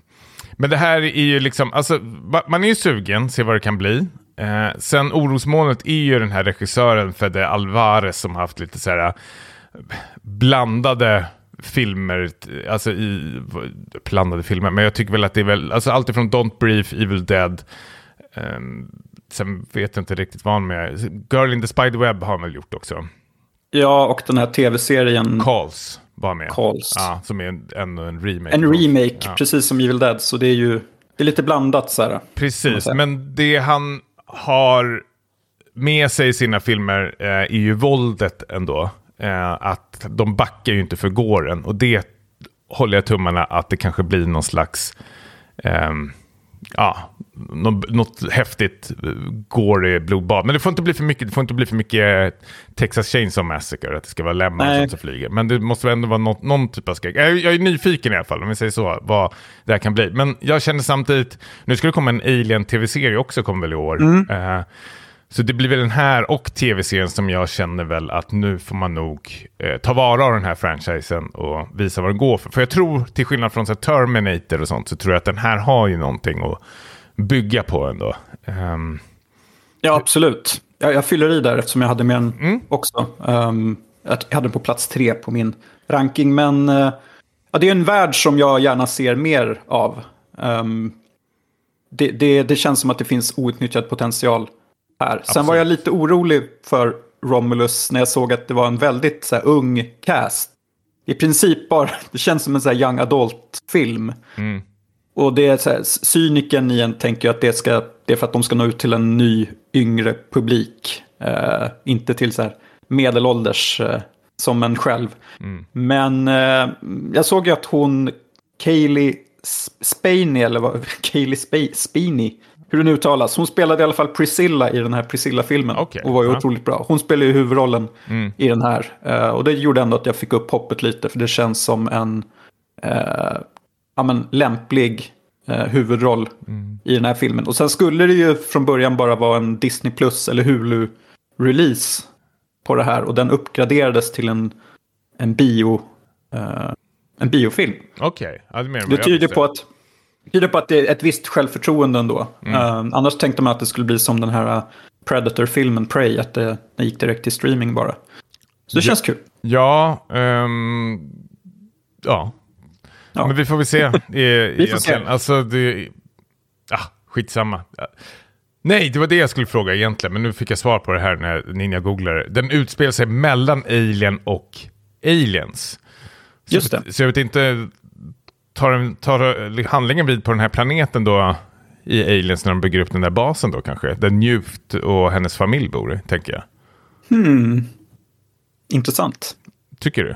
men det här är ju liksom, alltså, man är ju sugen, se vad det kan bli. Eh, sen orosmolnet är ju den här regissören Fede Alvarez som haft lite så här blandade filmer, alltså i blandade filmer, men jag tycker väl att det är väl, alltså allt ifrån Don't Brief, Evil Dead, um, sen vet jag inte riktigt vad han med, Girl in the Spiderweb har han väl gjort också. Ja, och den här tv-serien. Calls var med. Calls. Ja, som är en, en, en remake. En remake, ja. precis som Evil Dead, så det är ju det är lite blandat så här. Precis, men det han har med sig i sina filmer eh, är ju våldet ändå. Eh, att de backar ju inte för gåren. Och det håller jag tummarna att det kanske blir någon slags... Eh, ja, något, häftigt gory blodbad. Men det får inte bli för mycket, det får inte bli för mycket Texas Chainsaw Massacre, att det ska vara lemmar som flyger. Men det måste ändå vara något, någon typ av skräck. Jag, jag, är nyfiken i alla fall, om vi säger så, vad det här kan bli. Men jag känner samtidigt, nu ska det komma en Alien-tv-serie också, kommer väl i år. Mm. Uh, så det blir väl den här och tv-serien som jag känner väl att nu får man nog eh, ta vara av den här franchisen och visa vad den går för. För jag tror, till skillnad från så Terminator och sånt, så tror jag att den här har ju någonting att bygga på ändå. Um... Ja, absolut. Jag, jag, fyller i där eftersom jag hade med den mm. också. Um, jag hade den på plats tre på min ranking, men uh, ja, det är en värld som jag gärna ser mer av. Um, det, det, det känns som att det finns outnyttjad potential här. Absolut. Sen var jag lite orolig för Romulus när jag såg att det var en väldigt så här, ung cast. I princip bara, [LAUGHS] det känns som en så här, young adult-film. Mm. Och det är så här, cyniken i en tänker jag att det, ska, det är för att de ska nå ut till en ny yngre publik. Uh, inte till så här medelålders uh, som en själv. Mm. Men uh, jag såg ju att hon, Kaylee Spaney, eller vad, [LAUGHS] Kaylee Spiney, hur den uttalas. Hon spelade i alla fall Priscilla i den här Priscilla-filmen. Okay. Och var ju ja. otroligt bra. Hon spelar ju huvudrollen mm. i den här. Uh, och det gjorde ändå att jag fick upp hoppet lite. För det känns som en uh, ja, men, lämplig uh, huvudroll mm. i den här filmen. Och sen skulle det ju från början bara vara en Disney Plus eller Hulu-release på det här. Och den uppgraderades till en, en bio... en biofilm. Okej, okay. ja, det, det tyder på att tyder på att det är ett visst självförtroende ändå. Mm. Uh, annars tänkte man att det skulle bli som den här uh, Predator-filmen Prey, att det, det gick direkt till streaming bara. Så det ja, känns kul. Ja, um, ja. ja. Men vi får väl se. I, [LAUGHS] vi får se. Alltså, det, ah, skitsamma. Nej, det var det jag skulle fråga egentligen, men nu fick jag svar på det här när Ninja googlade. Den utspelar sig mellan Alien och Aliens. Så Just det. Så jag vet inte tar, tar handlingen vid på den här planeten då i Aliens när de bygger upp den där basen då kanske? Där Newt och hennes familj bor, tänker jag. Hmm. Intressant. Tycker du?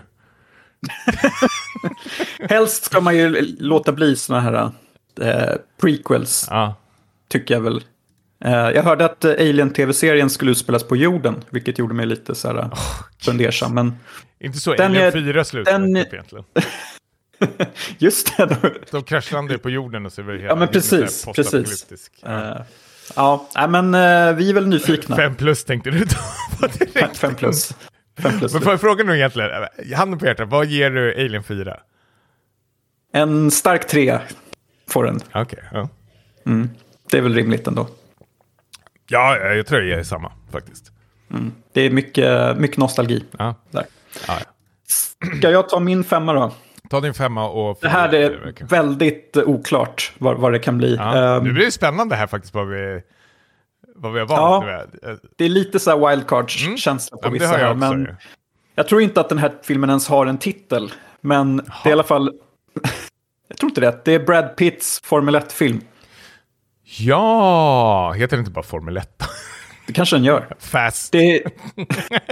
[LAUGHS] Helst ska man ju låta bli sådana här eh, prequels, Ja. tycker jag väl. Eh, jag hörde att Alien-tv-serien skulle utspelas på jorden, vilket gjorde mig lite så här oh, fundersam. Men Inte så Den Alien är- 4 slutar den- typ egentligen. [LAUGHS] [LAUGHS] just det. Då, De kraschlandar på jorden och så är det hela Ja, men precis, postapokalyptisk. Ja. eh, ja, men eh, vi är väl nyfikna. Fem plus tänkte du [LAUGHS] ta. Fem plus. Fem plus. Men får jag fråga nu egentligen, handen på hjärtat, vad ger du Alien 4? En stark tre får den. Okej, ja. Det är väl rimligt ändå. Ja, jag tror jag ger samma faktiskt. Det är mycket, mycket nostalgi Ja. där. Ja. Ska jag ta min femma då? Ta din femma och... Det här är väldigt oklart vad, vad det kan bli. Ja. Ehm, Nu blir det spännande här faktiskt vad vi, vad vi har Ja. valt. nu. det är lite så här wildcards-känsla på Ja, vissa jag också. Men jag tror inte att den här filmen ens har en titel. Men det är i alla fall... [LAUGHS] jag tror inte det. Det är Brad Pitts Formel 1-film. Ja, heter det inte bara Formel 1? Det kanske den gör. Fast. Det.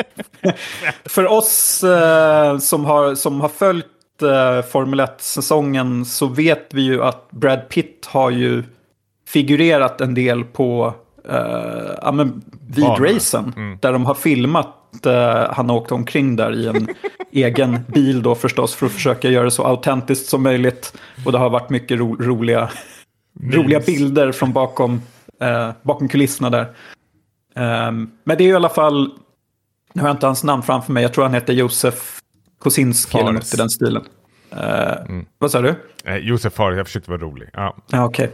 [LAUGHS] För oss eh, som, har, som har följt eh, Formel 1-säsongen så vet vi ju att Brad Pitt har ju figurerat en del på eh, ja, men vid Banorna. racen. Där de har filmat, eh, han har åkt omkring där i en [LAUGHS] egen bil då förstås för att försöka göra det så autentiskt som möjligt. Och det har varit mycket ro roliga, roliga bilder från bakom, eh, bakom kulisserna där. Ehm, men det är ju i alla fall, nu har jag inte hans namn framför mig, jag tror han heter Josef Kosinski eller något Fares. i den stilen. Eh, Vad sa du? Eh, Josef Fares, jag försökte vara rolig. Ja. Ja, okej.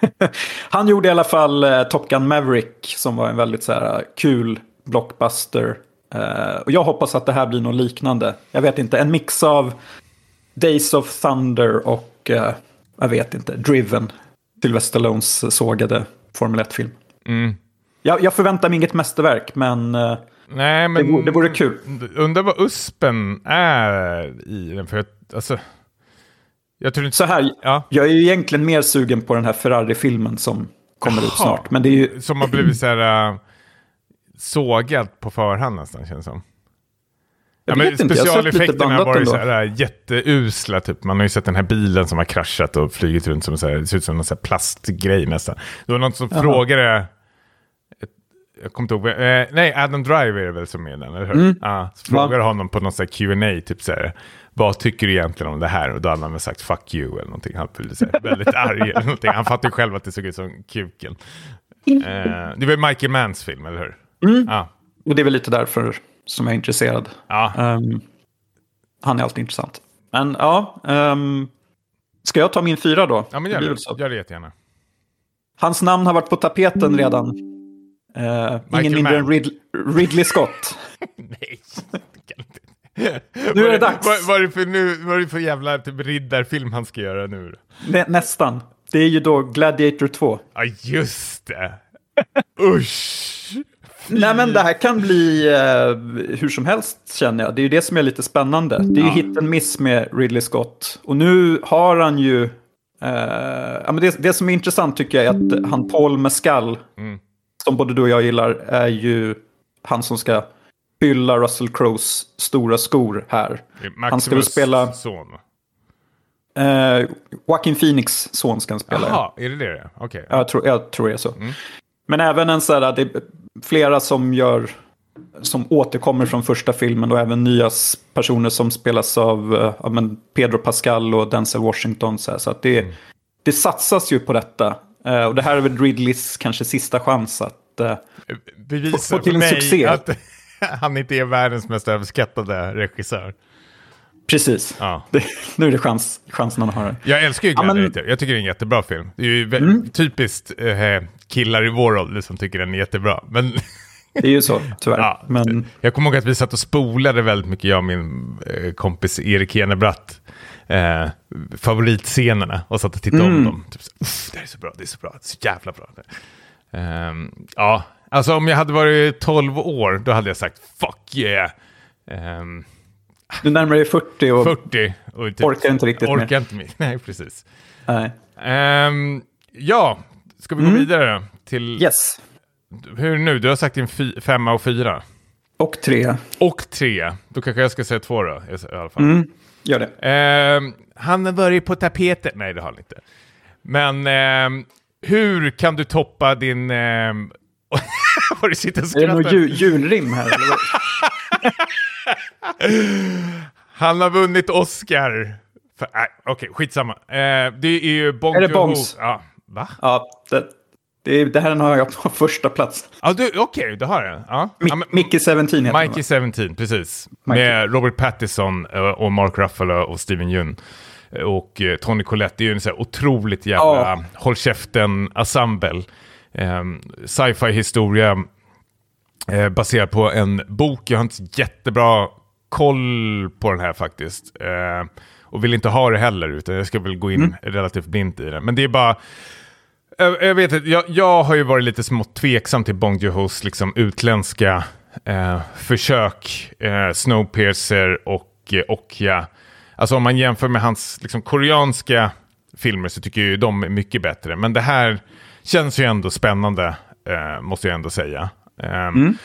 [LAUGHS] han gjorde i alla fall eh, Top Gun Maverick som var en väldigt så här, kul blockbuster. Eh, och jag hoppas att det här blir något liknande. Jag vet inte, en mix av Days of Thunder och, eh, jag vet inte, Driven. Sylvester Stallones sågade Formel 1-film. Mm. Jag, jag förväntar mig inget mästerverk, men eh, Nej, men... det, vore, det vore kul. Undrar vad USPen är i den. För att, alltså... Jag tror inte... Så här, Ja. jag är ju egentligen mer sugen på den här Ferrari-filmen som kommer ut Jaha. snart. Men det är ju, Som har blivit så här... Uh, sågad på förhand nästan, känns som. Ja, men specialeffekterna har varit så här jätteusla. Typ. Man har ju sett den här bilen som har kraschat och flugit runt som så här, det ser ut som en så plastgrej nästan. Det var någon som Jaha. frågade, jag kommer inte ihåg, eh, nej Adam Driver är väl som är den, eller hur? Mm. Ja, så frågade honom på någon sån här Q&A typ så här, vad tycker du egentligen om det här? Och då hade han väl sagt fuck you eller någonting. Han blev så här, väldigt [LAUGHS] arg eller någonting. Han fattade ju själv att det såg ut som kuken. Eh, det var Michael Manns film, eller hur? Mm. Ja. och det är väl lite därför som jag är intresserad. Ja. Ehm, han är alltid intressant. Men ja, ehm, ska jag ta min fyra då? ja, men gör det. Gör det jättegärna. Hans namn har varit på tapeten redan. Eh, ingen mindre än. Rid Ridley Scott. [LAUGHS] Nej. Nu är det dags. Vad, vad, är det för, nu, vad är det för jävla typ, riddarfilm han ska göra nu? Nä nästan. Det är ju då Gladiator 2. Ja, just det. Usch. Nej men det här kan bli eh, hur som helst känner jag. Det är ju det som är lite spännande. Det är ju hit and miss med Ridley Scott. Och nu har han ju... Eh, ja, men det, det som är intressant tycker jag är att han Paul Mescal, Mm. Som både du och jag gillar, är ju han som ska fylla Russell Crowes stora skor här. Är Han ska väl Maximus spela- son. Eh, Joaquin Phoenix son ska han spela. ja. Jaha, är det det? Okej. Jag tror, jag tror det är så. Mm. Men även en sån här, det är flera som gör, som återkommer från första filmen och även nya personer som spelas av eh, ja, Pedro Pascal och Denzel Washington. Så, här, så att det, Mm. det satsas ju på detta. Eh, och det här är väl Ridleys kanske sista chans att... eh, Bevisa Få till en succé. att [LAUGHS] han inte är världens mest överskattade regissör. precis. Ja. [LAUGHS] Det, nu är det chans, chansen han har. Jag älskar ju Ja, men- Gladiator. Jag tycker det är en jättebra film. Det är ju Mm. typiskt eh, killar i vår ålder som tycker den är jättebra. Men [LAUGHS] Det är ju så, tyvärr. Ja, Men Jag kommer ihåg att vi satt och spolade väldigt mycket, jag och min eh, kompis Erik Henebratt, eh, favoritscenerna och satt och tittade Mm. om dem. Typ, så, "Uff, det är så bra, det är så bra, det är så jävla bra. Ehm, ja, alltså om jag hade varit 12 år, då hade jag sagt fuck yeah. Ehm, Du närmar dig 40 och 40. Och typ, orkar inte riktigt orkar mer. inte mer. [LAUGHS] Nej, precis. Nej. Ehm, ja, ska vi gå vidare till... Mm. Yes. Hur nu? Du har sagt din femma och fyra. Och tre. Och tre. Då kanske jag ska säga två då, i alla fall. Mm. Gör det. Ehm, han har varit på tapeten. Nej, det har han inte. Men ehm, hur kan du toppa din... [LAUGHS] Um, vad du sitter och Är det något skrattar? ju- julrim här? [LAUGHS] Han har vunnit Oscar. För, nej, Okej, skitsamma. Eh, det är ju Bong Är det. Bongs? Ja, va? ja, det, det, det här har jag på första plats. Ja, du, okej, du har det. Ja. Mi- ja, men, Mickey 17 heter Mikey va? 17, precis. Mikey. Med Robert Pattinson eh, och Mark Ruffalo och Steven Yeun. Eh, Och eh, Tony Collette, det är ju en så här otroligt jävla Ja. håll käften-ensemble. Um, Sci-fi historia eh, baserad på en bok. Jag har inte jättebra koll på den här faktiskt. Eh, och vill inte ha det heller, utan jag ska väl gå in relativt blint i det. Men det är bara... Jag, jag vet inte, jag, jag har ju varit lite smått tveksam till Bong Joon-hos liksom utländska eh, försök. Eh, Snowpiercer och eh, Okja. Alltså om man jämför med hans liksom, koreanska filmer så tycker jag ju de är mycket bättre. Men det här känns ju ändå spännande, eh, måste jag ändå säga. Ehm,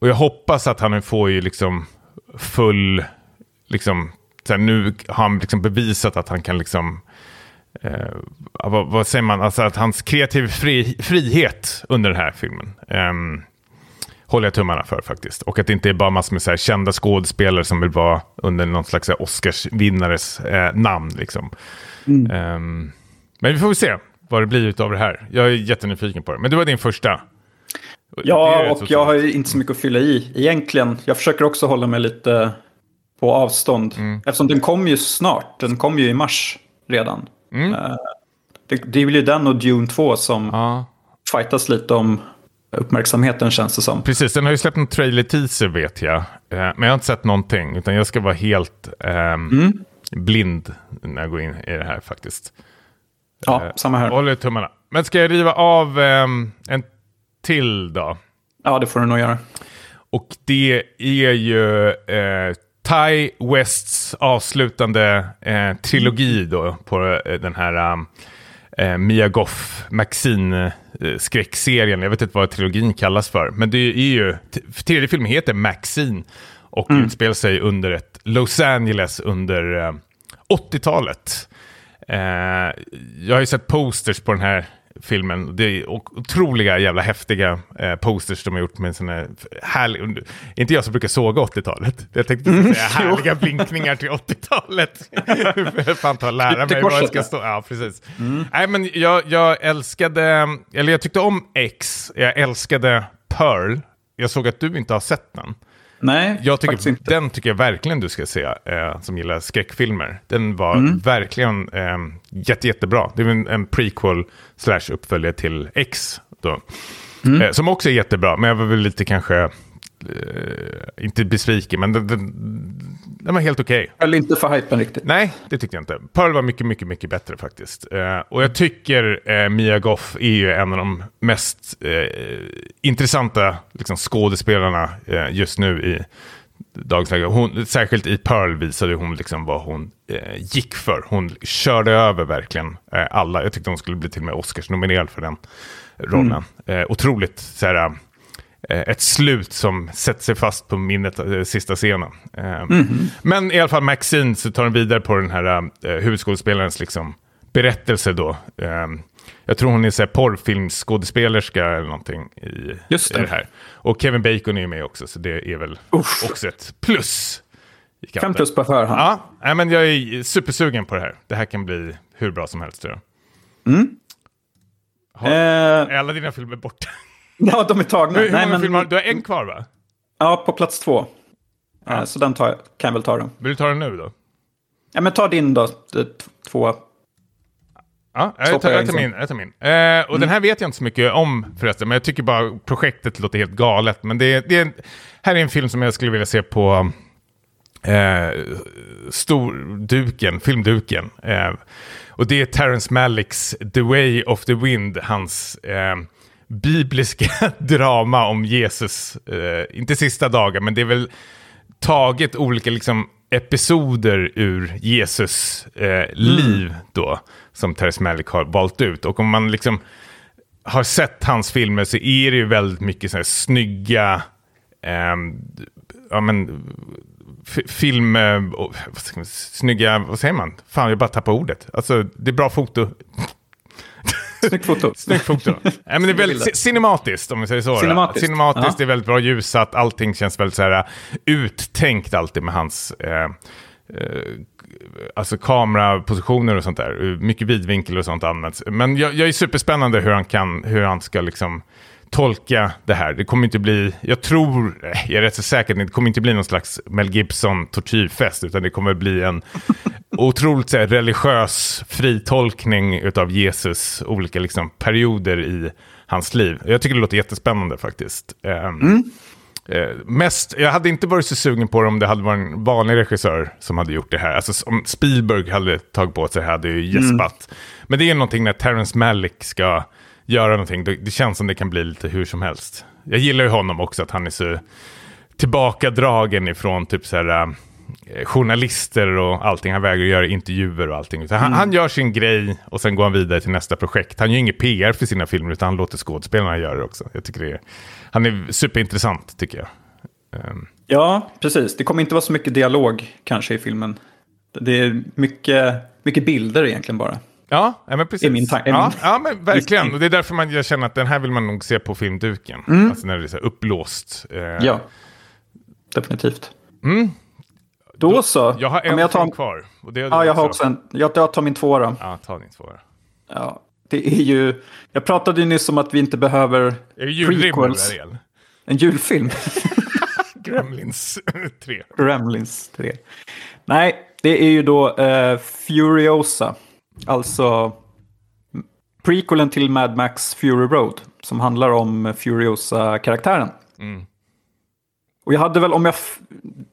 Och jag hoppas att han får ju liksom full, liksom, så här, nu har han liksom bevisat att han kan liksom eh, vad, vad säger man, alltså att hans kreativ fri, frihet under den här filmen ehm, håller jag tummarna för faktiskt. Och att det inte är bara massor med så här, kända skådespelare som vill vara under någon slags Oscarsvinnares eh, namn. Liksom. Ehm, men vi får väl se vad det blir av det här. Jag är jättenyfiken på det. Men det var din första. Ja, och jag har ju inte så mycket att fylla i egentligen. Jag försöker också hålla mig lite på avstånd. Mm. Eftersom den kom ju snart. Den kom ju i mars redan. Mm. Eh, det, det är väl ju den och Dune 2 som Ja, fightas lite om uppmärksamheten känns det som. precis. Den har ju släppt en trailer teaser vet jag. Eh, men jag har inte sett någonting. Utan jag ska vara helt ehm, Mm. blind när jag går in i det här faktiskt. Ja, Eh, samma här. Håller tummarna. Men ska jag riva av ehm, en till då? Ja, det får du nog göra. Och det är ju eh, Ty Wests avslutande eh, trilogi då på eh, den här um, eh, Mia Goff Maxine eh, skräckserien. Jag vet inte vad trilogin kallas för. Men det är ju, tredje filmen heter Maxine och utspelar sig under ett Los Angeles under eh, 80-talet. Eh, jag har ju sett posters på den här filmen. Det är otroliga jävla häftiga eh, posters de har gjort med här härliga... Inte jag som brukar såga 80-talet. Jag tänkte säga [LAUGHS] härliga blinkningar till 80-talet. [LAUGHS] För att fan ta och lära mig vad korset, ska stå. Ja, precis. Nej, men jag, jag älskade... Eller jag tyckte om X. Jag älskade Pearl. Jag såg att du inte har sett den. Nej, Jag tycker, inte. den tycker jag verkligen du ska se, eh, som gillar skräckfilmer. Den var Mm. verkligen eh, jätte, jättebra. Det är en, en prequel slash uppföljare till X. Mm. Eh, som också är jättebra, men jag var väl lite kanske, inte besviken, men den, den, den var helt okej. Höll inte för hypen riktigt. Nej, det tyckte jag inte. Pearl var mycket, mycket, mycket bättre faktiskt. Eh, och jag tycker eh, Mia Goff är ju en av de mest eh, intressanta liksom, skådespelarna eh, just nu i dagens läge. Hon, särskilt i Pearl visade hon liksom vad hon eh, gick för. Hon körde över verkligen eh, alla. Jag tyckte hon skulle bli till och med Oscars-nominerad för den rollen. Eh, otroligt så här, eh, ett slut som sätter sig fast på minnet, eh, sista scenen. Eh, Men i alla fall Maxine så tar den vidare på den här eh, huvudskådespelarens liksom, berättelse då. Eh, jag tror hon är så porrfilmsskådespelerska eller någonting i, Just det. i det här. Och Kevin Bacon är ju med också, så det är väl också ett plus. Fem plus på förhand. Ja, men jag är supersugen på det här. Det här kan bli hur bra som helst. Tror jag. Eh, Är alla dina filmer borta? [LAUGHS] ja, de är tagna. Hur, hur Nej, många men, filmer du? Har en kvar va? Ja, på plats två. Eh, så den tar, jag- kan jag väl ta då. Vill du ta den nu då? Ja, men ta din då. Två. Ja, jag tar, jag tar min. Jag tar min. Eh, och den här vet jag inte så mycket om förresten, men jag tycker bara projektet låter helt galet. Men det, det är, här är en film som jag skulle vilja se på eh, storduken, filmduken. Eh, och det är Terrence Malicks The Way of the Wind, hans eh, bibliska [LAUGHS] drama om Jesus. Eh, inte sista dagar, men det är väl taget olika liksom, episoder ur Jesus eh, liv då, som Terrence Malick har valt ut. Och om man liksom har sett hans filmer så är det ju väldigt mycket så här snygga, eh, ja men, film, eh, vad man, snygga, vad säger man? Fan, jag bara tappar ordet. Alltså, det är bra foto. Snyggt foto. [LAUGHS] Snyggt foto. [LAUGHS] Nej, men det är väldigt cinematiskt om vi säger så. Cinematiskt. Cinematiskt, Ja. det är väldigt bra ljussatt, allting känns väldigt så här uh, uttänkt alltid med hans eh, eh, alltså kamerapositioner och sånt där. Mycket vidvinkel och sånt används. Men jag, jag är superspännande hur han kan, hur han ska liksom tolka det här. Det kommer inte bli, jag tror, eh, jag är rätt så säker, det kommer inte bli någon slags Mel Gibson tortyrfest, utan det kommer bli en [LAUGHS] otroligt så här, religiös fritolkning av Jesus olika liksom, perioder i hans liv. Jag tycker det låter jättespännande faktiskt. Ehm, eh, mest, jag hade inte varit så sugen på det om det hade varit en vanlig regissör som hade gjort det här. Alltså om Spielberg hade tagit på sig det här hade jag ju gäspat. Men det är någonting när Terrence Malick ska göra någonting. Det, känns som det kan bli lite hur som helst. Jag gillar ju honom också, att han är så tillbakadragen ifrån typ så här, eh, journalister och allting. Han vägrar göra intervjuer och allting. Han, han gör sin grej och sen går han vidare till nästa projekt. Han gör inget PR för sina filmer utan han låter skådespelarna göra det också. Jag tycker det är, han är superintressant tycker jag. Ehm, Ja, precis. Det kommer inte vara så mycket dialog kanske i filmen. Det är mycket, mycket bilder egentligen bara. Ja, ja, men precis. Är min tan- är ja, ja, men verkligen. Och det är därför man, jag känner att den här vill man nog se på filmduken. Alltså när det är så här upplåst. Eh, Ja, definitivt. Mm. Då så. Jag har en jag tar, kvar. Ja, jag har också en. Jag, jag tar min två då. Ja, ta din två. Ja, det är ju... Jag pratade ju nyss om att vi inte behöver Är det prequels. Ariel? En julfilm. [LAUGHS] Gremlins 3. Gremlins 3. Nej, det är ju då eh, Furiosa. Alltså prequelen till Mad Max Fury Road. Som handlar om Furiosa-karaktären. Mm. Och jag hade väl, om jag...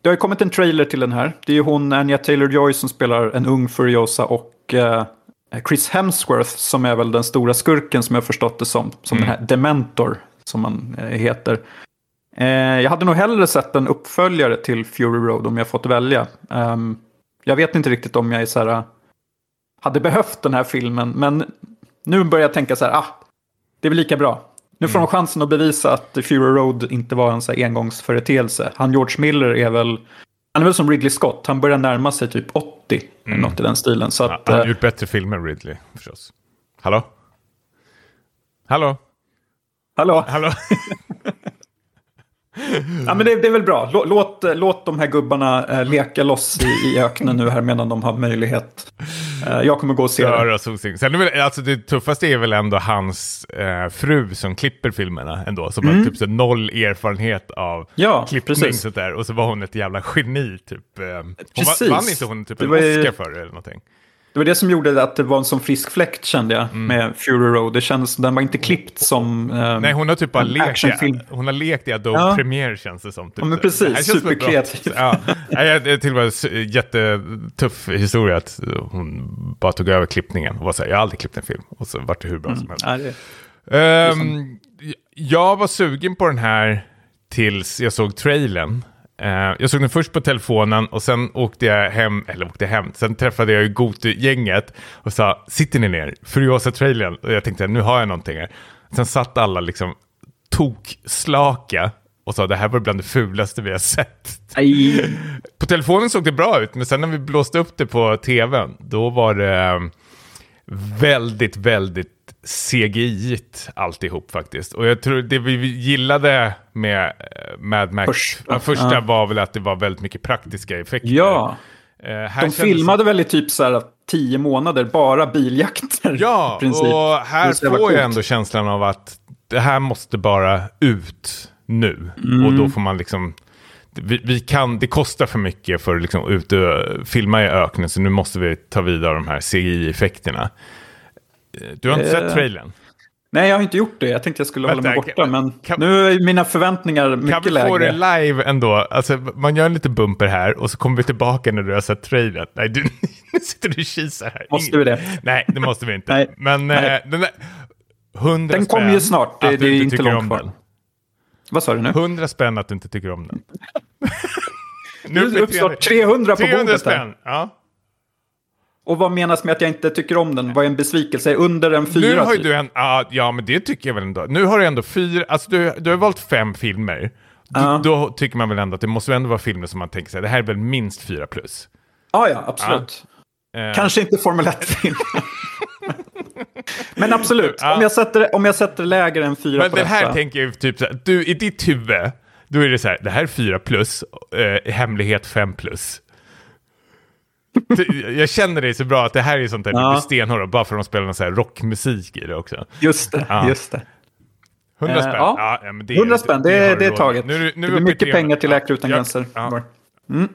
Det har ju kommit en trailer till den här. Det är ju hon, Anya Taylor-Joy, som spelar en ung Furiosa. Och eh, Chris Hemsworth, som är väl den stora skurken som jag förstått det som. Som den här Dementor, som man eh, heter. Eh, jag hade nog hellre sett en uppföljare till Fury Road om jag fått välja. Ehm, jag vet inte riktigt om jag är så här, hade behövt den här filmen, men nu börjar jag tänka så här, ah, det är väl lika bra. Nu får de chansen att bevisa att Fury Road inte var en så här engångsföreteelse. Han George Miller är väl, han är väl som Ridley Scott, han börjar närma sig typ 80, eller något i den stilen. Så att, han har eh, gjort bättre filmer, Ridley, förstås. Hallå? Hallå? hallå? Hallå? [LAUGHS] Ja, men det, det är väl bra. Lå- Låt, låt de här gubbarna eh, leka loss i, i öknen nu här medan de har möjlighet. Eh, jag kommer gå och se det. Göra solsting. Sen är väl, alltså det tuffaste är väl ändå hans eh, fru som klipper filmerna ändå. Som har typ så noll erfarenhet av Mm. Ja, klippning precis. där. Och så var hon ett jävla geni typ. Eh, hon Precis. Va, vann inte hon typ Det en ju- Oscar för det eller någonting? Det var det som gjorde att det var en sån frisk fläkt kände jag Mm. med Fury Road. Det känns, den var inte klippt som... eh, Nej, hon har typ bara lekt i, hon har lekt i Adobe Ja. Premiere känns det som. Typ. Ja, men precis. Det som Superkreativ. Ja. Jag- Det till och med jättetuff historia att hon bara tog över klippningen och var så här, jag har aldrig klippt en film. Och så vart det hur bra Mm. som helst. nej, det, Ehm, jag var sugen på den här tills jag såg trailern. Eh, jag såg den först på telefonen och sen åkte jag hem, eller åkte hem, sen träffade jag ju Gotu-gänget och sa sitter ni ner? Furiosa-trailern. Och jag tänkte nu har jag någonting här. Sen satt alla liksom tokslaka och sa det här var bland det fulaste vi har sett. nej. På telefonen såg det bra ut, men sen när vi blåste upp det på tvn, då var det eh, väldigt, väldigt CGI-igt alltihop faktiskt. Och jag tror det vi gillade med eh, Mad Max, Första, första var väl att det var väldigt mycket praktiska effekter. Ja, här de filmade väl i typ så här tio månader bara biljakter. Ja, och här får jag ändå känslan av att det här måste bara ut nu. Mm. Och då får man liksom... Vi, vi kan, det kostar för mycket för att liksom ut och filma i öknen, så nu måste vi ta vidare de här CGI-effekterna. Du har inte Eh, sett trailern? Nej, jag har inte gjort det. Jag tänkte jag skulle hålla mig Vänta, borta, kan- men kan- nu är mina förväntningar mycket Kan vi lägre. få det live ändå? Alltså, man gör en liten bumper här och så kommer vi tillbaka när du har sett trailern. Nej, du, [LAUGHS] nu sitter du och kisar här. Måste vi det? Nej, det måste vi inte. [LAUGHS] Nej. Men Nej. eh, den där... 100 Den kommer ju snart. Det- det är inte långt kvar. Vad sa du nu? 100 spänn att du inte tycker om den. [LAUGHS] Nu uppstår 300 på 300 bordet här. spänn. Ja. Och vad menas med att jag inte tycker om den? Vad är en besvikelse? Under en fyra? Nu har typ? du en, ja, ja men det tycker jag väl ändå. Nu har du ändå fyra, alltså du, du har valt fem filmer. Du. Då tycker man väl ändå att det måste ändå vara filmer som man tänker sig, det här är väl minst fyra plus. Ja, ja, absolut. Eh, Kanske inte Formel 1-film. [LAUGHS] Men absolut, Ja. om, jag sätter, om jag sätter lägre än fyra Men på den här detta. tänker jag typ så här, du i ditt huvud, då är det så här, det här är fyra plus, eh, hemlighet fem plus. Det- jag känner dig så bra att det här är sånt där Ja. stenhård bara för att de spelar någon så här rockmusik i det också. Just det, Ja. just det. 100 Eh, spänn. ja. Ja, ja, det, 100 spänn, det, det, du är taget. Nu, är nu är det i mycket 300. pengar till Läkare Utan Gränser. Mm.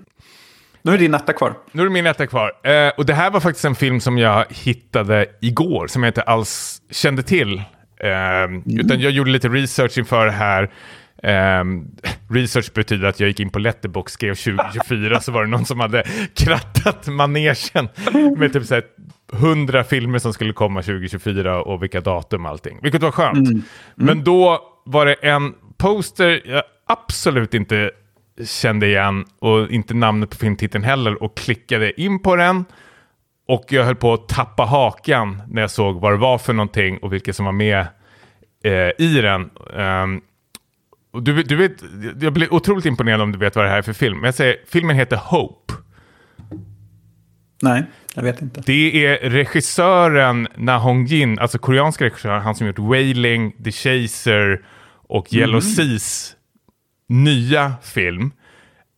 Nu är din etta kvar. Nu är det min etta kvar. Eh, och det här var faktiskt en film som jag hittade igår, som jag inte alls kände till. Eh, Utan jag gjorde lite research inför det här. Eh, [LAUGHS] research betyder att jag gick in på Letterboxd, skrev 2024, så var det någon som hade [LAUGHS] krattat manegen med typ så här 100 filmer som skulle komma 2024 och vilka datum och allting. Vilket var skönt. Men då var det en poster jag absolut inte kände igen och inte namnet på filmtiteln heller och klickade in på den. Och jag höll på att tappa hakan när jag såg vad det var för någonting och vilka som var med eh, i den. Ehm, och du, du vet, jag blir otroligt imponerad om du vet vad det här är för film. Jag säger, filmen heter Hope. Nej, jag vet inte. Det är regissören Na Hong Jin, alltså koreanska regissören, han som gjort Wailing, The Chaser och Yellow Seas nya film.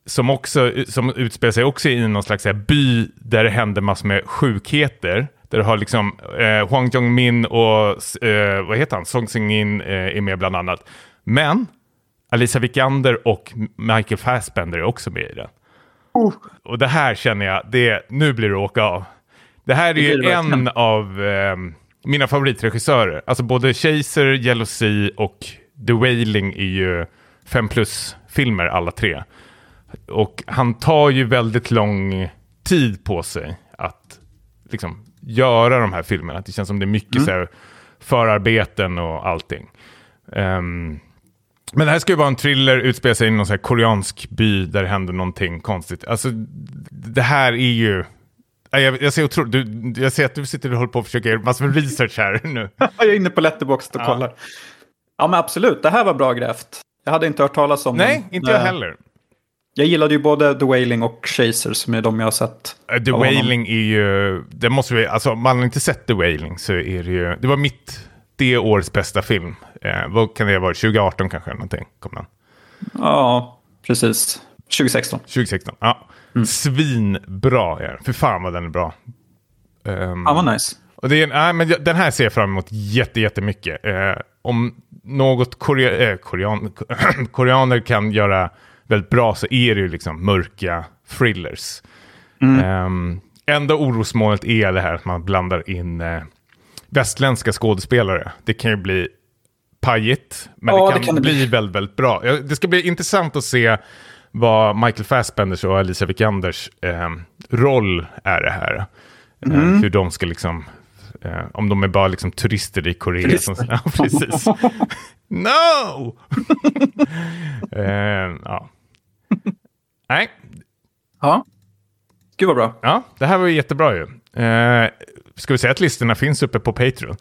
Som, också, som utspelar sig också i någon slags här by där det händer massor med sjukheter. Där du har liksom eh, Hwang Jong-min och eh, vad heter han? Song Seung-in eh, är med bland annat. Men Alisa Vikander och Michael Fassbender är också med i den. Och det här känner jag, det, nu blir det åka av. Det här är Det ju en verkligen. av eh, mina favoritregissörer. Alltså både Chaser, Sea och The Wailing är ju fem plus-filmer alla tre. Och han tar ju väldigt lång tid på sig att liksom göra de här filmerna. Det känns som det är mycket så här, förarbeten och allting. Ehm, men det här ska ju vara en thriller, utspela sig i någon så koreansk by där det händer någonting konstigt. Alltså, det här är ju... Jag, jag, ser otro, du, jag ser att du sitter och håller på och försöker göra massor med research här [LAUGHS] nu. [LAUGHS] Jag är inne på Letterboxd och kollar. Ja, men absolut. Det här var bra grävt. Jag hade inte hört talas om Nej, den. inte jag Eh, heller. Jag gillade ju både The Wailing och Chaser som är de jag har sett. Uh, The av honom. Wailing är ju... Det måste vi, alltså, om man har inte sett The Wailing så är det ju... Det var mitt... Det årets bästa film. Eh, vad kan det ha varit? 2018 kanske? Någonting, kom den. Ja, precis. 2016. 2016. Ja. Mm. Svinbra är den. För fan vad den är bra. Ehm, Ja, vad nice. Och det är, nej, men den här ser jag fram emot jätte, jättemycket. Eh, om något korea, eh, korean, [CLEARS THROAT] koreaner kan göra väldigt bra så är det ju liksom mörka thrillers. Mm. enda orosmålet är det här att man blandar in eh, västländska skådespelare. Det kan ju bli pajigt, men Ja, det kan, det kan bli bli. väldigt, väldigt bra. Det ska bli intressant att se vad Michael Fassbenders och Alicia Vikanders eh, roll är det här. Eh, Mm. hur de ska liksom, eh, om de är bara liksom turister i Korea. Turister. Som, [LAUGHS] ja, precis. [LAUGHS] no! [LAUGHS] eh, ja. Nej, Ja. Gud vad bra. ja, det här var ju jättebra ju. Eh, ska vi säga att listorna finns uppe på Patreon?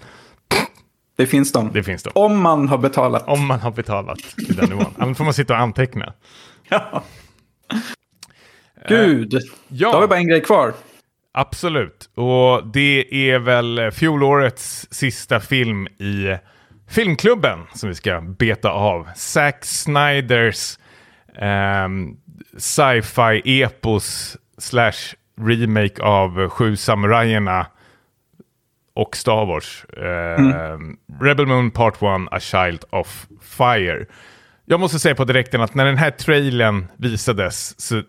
Det finns de. Det finns de. Om man har betalat. Om man har betalat till den nivån. Annars får man sitta och anteckna. [LAUGHS] Ja. Gud. ja. Då har vi bara en grej kvar. Absolut. Och det är väl fjolårets sista film i filmklubben som vi ska beta av. Zack Snyders ehm, sci-fi epos slash remake av Sju samurajerna och Star Wars. Ehm, Rebel Moon Part 1, A Child of Fire. Jag måste säga på direkten att när den här trailern visades så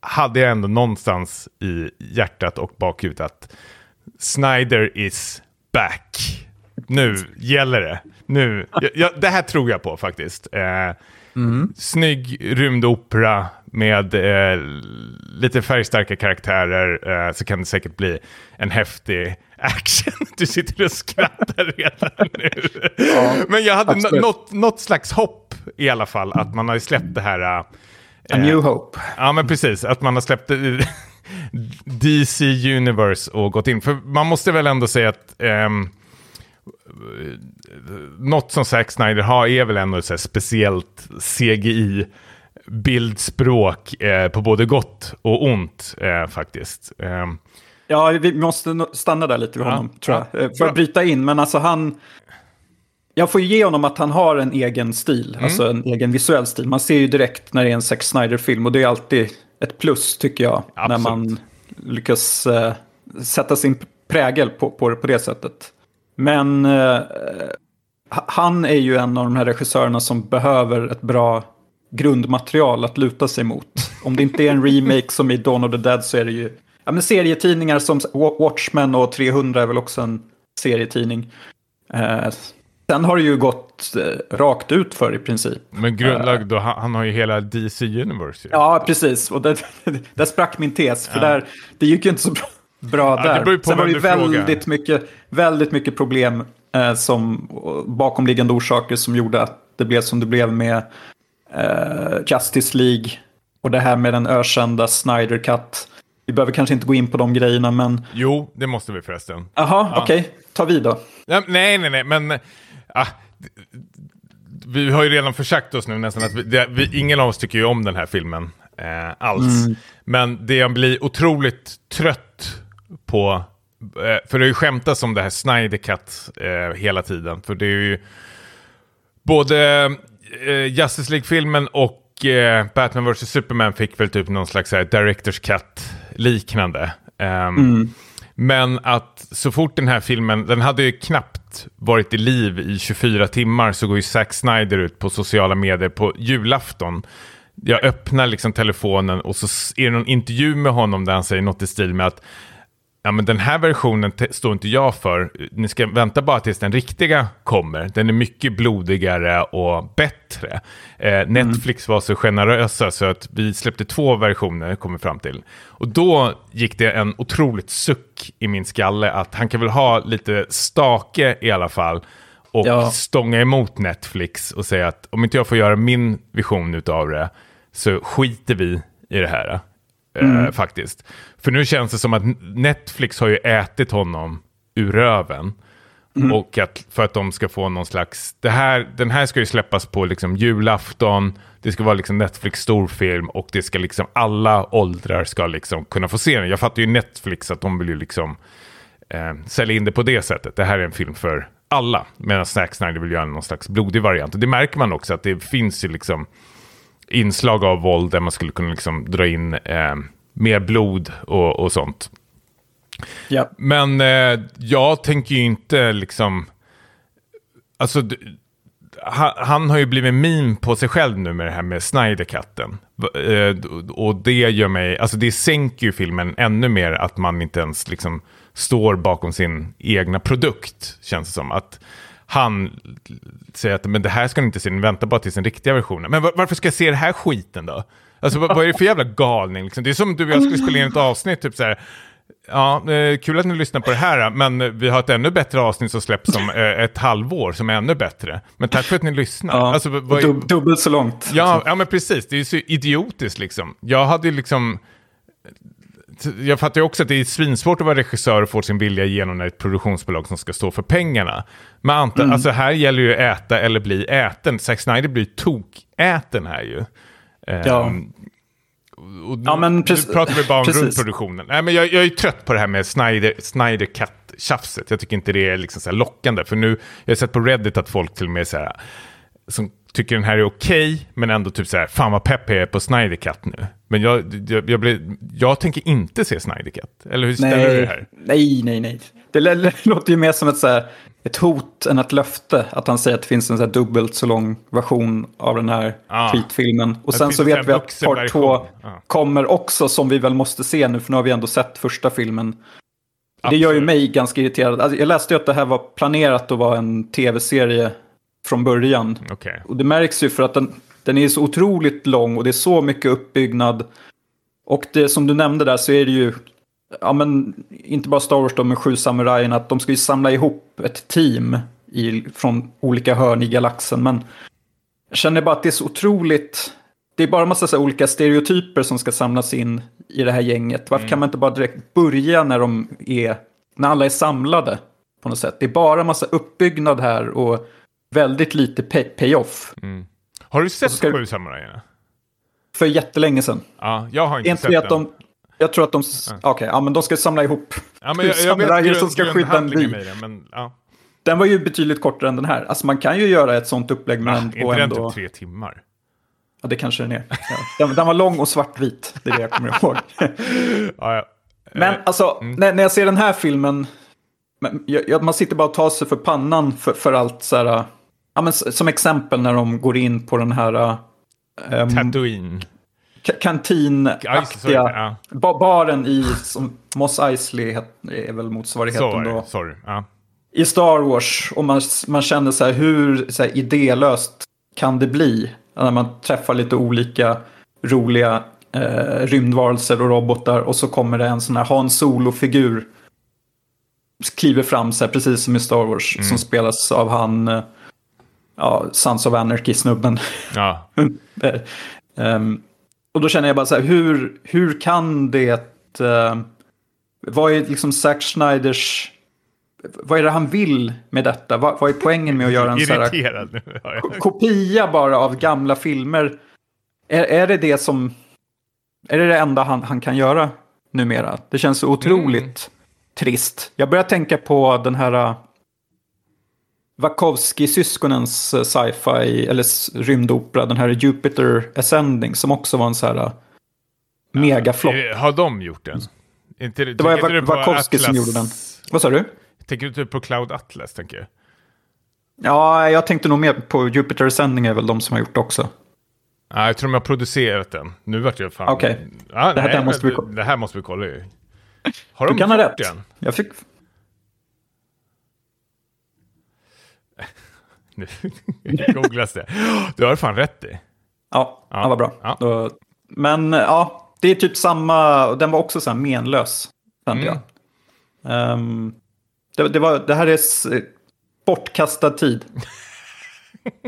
hade jag ändå någonstans i hjärtat och bakhuvudet att Snyder is back. Nu gäller det. Nu, jag, jag, det här tror jag på faktiskt. Eh, Snygg rymdopera med eh, lite färgstarka karaktärer eh, så kan det säkert bli en häftig action. Du sitter och skrattar redan nu. Men jag hade något, något slags hopp i alla fall att man har släppt det här A New Hope. Ja, men precis. Att man har släppt eh, [LAUGHS] DC Universe och gått in. För man måste väl ändå säga att ehm, något som Zack Snyder har är väl ändå ett så speciellt CGI bildspråk eh, på både gott och ont eh, faktiskt. Eh, Ja, vi måste stanna där lite vid Ja, honom, tror jag. ja. Eh, För att bryta in, men alltså han... Jag får ju ge honom att han har en egen stil, Mm. alltså en egen visuell stil. Man ser ju direkt när det är en Zack Snyder-film och det är alltid ett plus, tycker jag, när Absolut. man lyckas eh, sätta sin prägel på, på, det, på det sättet. Men eh, ha- han är ju en av de här regissörerna som behöver ett bra grundmaterial att luta sig mot. Om det inte är en [LAUGHS] remake som i Dawn of the Dead så är det ju ja, men serietidningar som Wa- Watchmen och 300 är väl också en serietidning. Eh, sen har det ju gått eh, rakt ut för i princip. men grundlag då, han, han har ju hela DC Universe. ju. Ja, precis. Och där, [LAUGHS] där sprack min tes. För där, det gick ju inte så bra, bra det där. Sen var det väldigt mycket, väldigt mycket problem eh, som bakomliggande orsaker som gjorde att det blev som det blev med eh, Justice League. Och det här med den ökända Snyder Cut. Vi behöver kanske inte gå in på de grejerna, men... Jo, det måste vi förresten. Jaha, okej. Ta vid då. Ja, nej, nej, nej, men... ah, vi har ju redan försagt oss nu nästan att vi, det, vi, ingen av oss tycker ju om den här filmen eh, alls. Men det jag blir otroligt trött på, eh, för det har ju skämtats om det här Snyder Cut eh, hela tiden. För det är ju både eh, Justice League-filmen och eh, Batman vs. Superman fick väl typ någon slags här, Directors Cut liknande. Ehm, Men att så fort den här filmen, den hade ju knappt varit i liv i 24 timmar så går ju Zack Snyder ut på sociala medier på julafton. Jag öppnar liksom telefonen och så är det någon intervju med honom där han säger något i stil med att Ja, men den här versionen står inte jag för. Ni ska vänta bara tills den riktiga kommer. Den är mycket blodigare och bättre. Eh, Netflix var så generösa så att vi släppte två versioner, kommer fram till. Och då gick det en otroligt suck i min skalle att han kan väl ha lite stake i alla fall. Och Ja. stånga emot Netflix och säga att om inte jag får göra min vision utav det så skiter vi i det här. Eh, faktiskt. För nu känns det som att Netflix har ju ätit honom ur röven. Och att för att de ska få någon slags... Det här, den här ska ju släppas på liksom julafton. Det ska vara liksom Netflix storfilm och det ska liksom alla åldrar ska liksom kunna få se den. Jag fattar ju Netflix att de vill ju liksom eh, sälja in det på det sättet. Det här är en film för alla. Medan Zack Snyder vill göra någon slags blodig variant. Och det märker man också att det finns ju liksom inslag av våld där man skulle kunna liksom dra in eh, mer blod och, och sånt. Ja. Men eh, jag tänker ju inte liksom... Alltså, han, han har ju blivit meme på sig själv nu med det här med Snyder-katten. Eh, och det gör mig... Alltså det sänker ju filmen ännu mer att man inte ens liksom står bakom sin egna produkt, känns det som. Att han säger att men det här ska ni inte se, ni väntar bara tills den riktiga versionen. Men var, varför ska jag se den här skiten då? Alltså vad, vad är det för jävla galning? Liksom? Det är som du och jag skulle spela in ett avsnitt, typ så här. Ja, eh, kul att ni lyssnar på det här, men vi har ett ännu bättre avsnitt som släpps om eh, ett halvår som är ännu bättre. Men tack för att ni lyssnar. Ja, Alltså, vad, dub- dubbelt så långt. Ja, ja, men precis. Det är ju så idiotiskt liksom. Jag hade ju liksom... Jag fattar ju också att det är svinsvårt att vara regissör och få sin vilja igenom när ett produktionsbolag som ska stå för pengarna. Men anta, Mm. alltså här gäller ju äta eller bli äten. Zack Snyder blir tokäten här ju. Ja. och Ja, men nu precis- pratar vi bara om grundproduktionen. Nej, men jag, jag är ju trött på det här med Snyder, Snyder Cut-tjafset. Jag tycker inte det är liksom så lockande. För nu, jag har sett på Reddit att folk till och med så här, som tycker den här är okej, men ändå typ så här, fan vad pepp jag är på Snyder Cut nu. Men jag, jag, jag, blir, jag tänker inte se Snyder Cut. Eller hur ställer du det här? nej, nej, nej. Det [LAUGHS] låter ju mer som ett, så här, ett hot än ett löfte. Att han säger att det finns en så här dubbelt så lång version av den här Ah. skitfilmen. Och sen så vet vi att part två Ja. kommer också som vi väl måste se nu. För nu har vi ändå sett första filmen. Det gör ju Absolut. mig ganska irriterad. Alltså, jag läste ju att det här var planerat att vara en tv-serie från början. Okej. Och det märks ju för att den, den är så otroligt lång och det är så mycket uppbyggnad. Och det som du nämnde där så är det ju, ja men inte bara Star Wars då med sju samurajerna, att de ska ju samla ihop ett team i, från olika hörn i galaxen. Men jag känner bara att det är så otroligt det är bara en massa så här olika stereotyper som ska samlas in i det här gänget. Varför kan man inte bara direkt börja när de är, när alla är samlade på något sätt? Det är bara en massa uppbyggnad här och väldigt lite pay- payoff. Har du sett ska- Sju samurajerna? För jättelänge sedan. Ja, jag har inte Är inte sett att den. de, jag tror att de, okej, ja men de ska samla ihop Ja, men jag, jag samurajer som ska skydda en by. men ja. Den var ju betydligt kortare än den här. Alltså man kan ju göra ett sånt upplägg Ah, men är ändå... inte den typ tre timmar? ja, det kanske den är. Ja. Den, den var lång och svartvit, det är det jag kommer ihåg. [LAUGHS] Ja, ja. Men Eh, alltså, när, när jag ser den här filmen, men man sitter bara och tar sig för pannan för, för allt så här. Ja, men, som exempel när de går in på den här um, Tatooine. ka- kantinaktiga sorry, ja. ba, baren i som Moss Eisley är väl motsvarigheten var det. då. Sorry. Ja. I Star Wars, och man, man känner så här hur så här, idélöst kan det bli? När man träffar lite olika roliga eh, rymdvarelser och robotar och så kommer det en sån här Han Solo-figur. Kliver fram så här, precis som i Star Wars, som spelas av han, eh, ja, Sons of Anarchy-snubben. Ja. [LAUGHS] Eh, ehm, och då känner jag bara så här, hur, hur kan det... Uh, vad är liksom Zack Schneiders... Vad är det han vill med detta? Vad, vad är poängen med att göra en [LAUGHS] sån här Irriterad kopia bara av gamla filmer? Är, är det det som... Är det det enda han, han kan göra numera? Det känns så otroligt trist. Jag börjar tänka på den här... Wachowski-syskonens uh, sci-fi, eller rymdopera, den här Jupiter Ascending, som också var en så här uh, megaflopp. Är det- Har de gjort den? Inte, Det var på Wachowski som gjorde den. Vad sa du? Tänker du typ på Cloud Atlas, tänker jag? Ja, jag tänkte nog mer på Jupiter Ascending är väl de som har gjort det också. Ja, jag tror de har producerat den. Nu vart jag fan... Okej. Ja, Det här- nej, måste vi Det här måste vi kolla ju. Har Du de kan ha rätt. den? Jag fick... Nu [LAUGHS] googlas det. Du har fan rätt i. Ja, Ja. ja. vad bra. Ja. Men ja, det är typ samma, den var också så här menlös. Kände Mm. jag. Ehm, det, det, var, det här är bortkastad tid. [LAUGHS]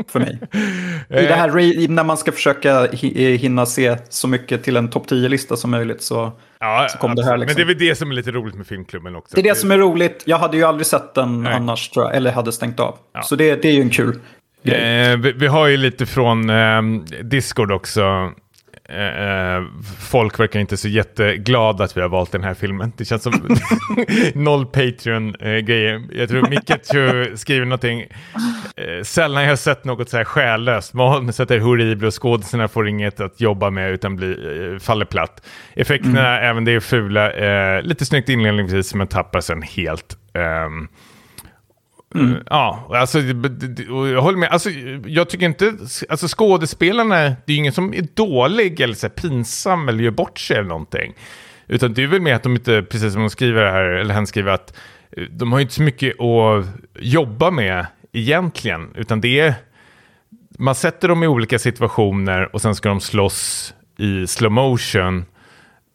För mig. [LAUGHS] I det här, ra- när man ska försöka hi- hinna se så mycket till en topp 10-lista som möjligt så... Ja, Så kom det här liksom. Men det är väl det som är lite roligt med filmklubben också. Det är det som är roligt. Jag hade ju aldrig sett den Nej. annars, tror jag. Eller hade stängt av. Ja. Så det, det är ju en kul grej. Eh, vi, vi har ju lite från eh, Discord också. Eh, eh, folk verkar inte så jätteglada att vi har valt den här filmen. Det känns som [LAUGHS] noll Patreon-grejer. jag tror Mikachu [LAUGHS] skriver någonting. Eh, sällan jag har sett något så här själlöst. Manuset är horribel och skådespelarna får inget att jobba med utan blir, eh, faller platt. Effekterna, även det är fula. Eh, lite snyggt inledningsvis men tappar sen helt. Mm. Eh, ja, alltså, jag håller med. Alltså, jag tycker inte, alltså skådespelarna, det är ju ingen som är dålig eller så här, pinsam eller gör bort sig eller någonting. Utan det är väl mer att de inte, precis som de skriver här, eller han skriver att eh, de har ju inte så mycket att jobba med egentligen. Utan det är, man sätter dem i olika situationer och sen ska de slåss i slow motion.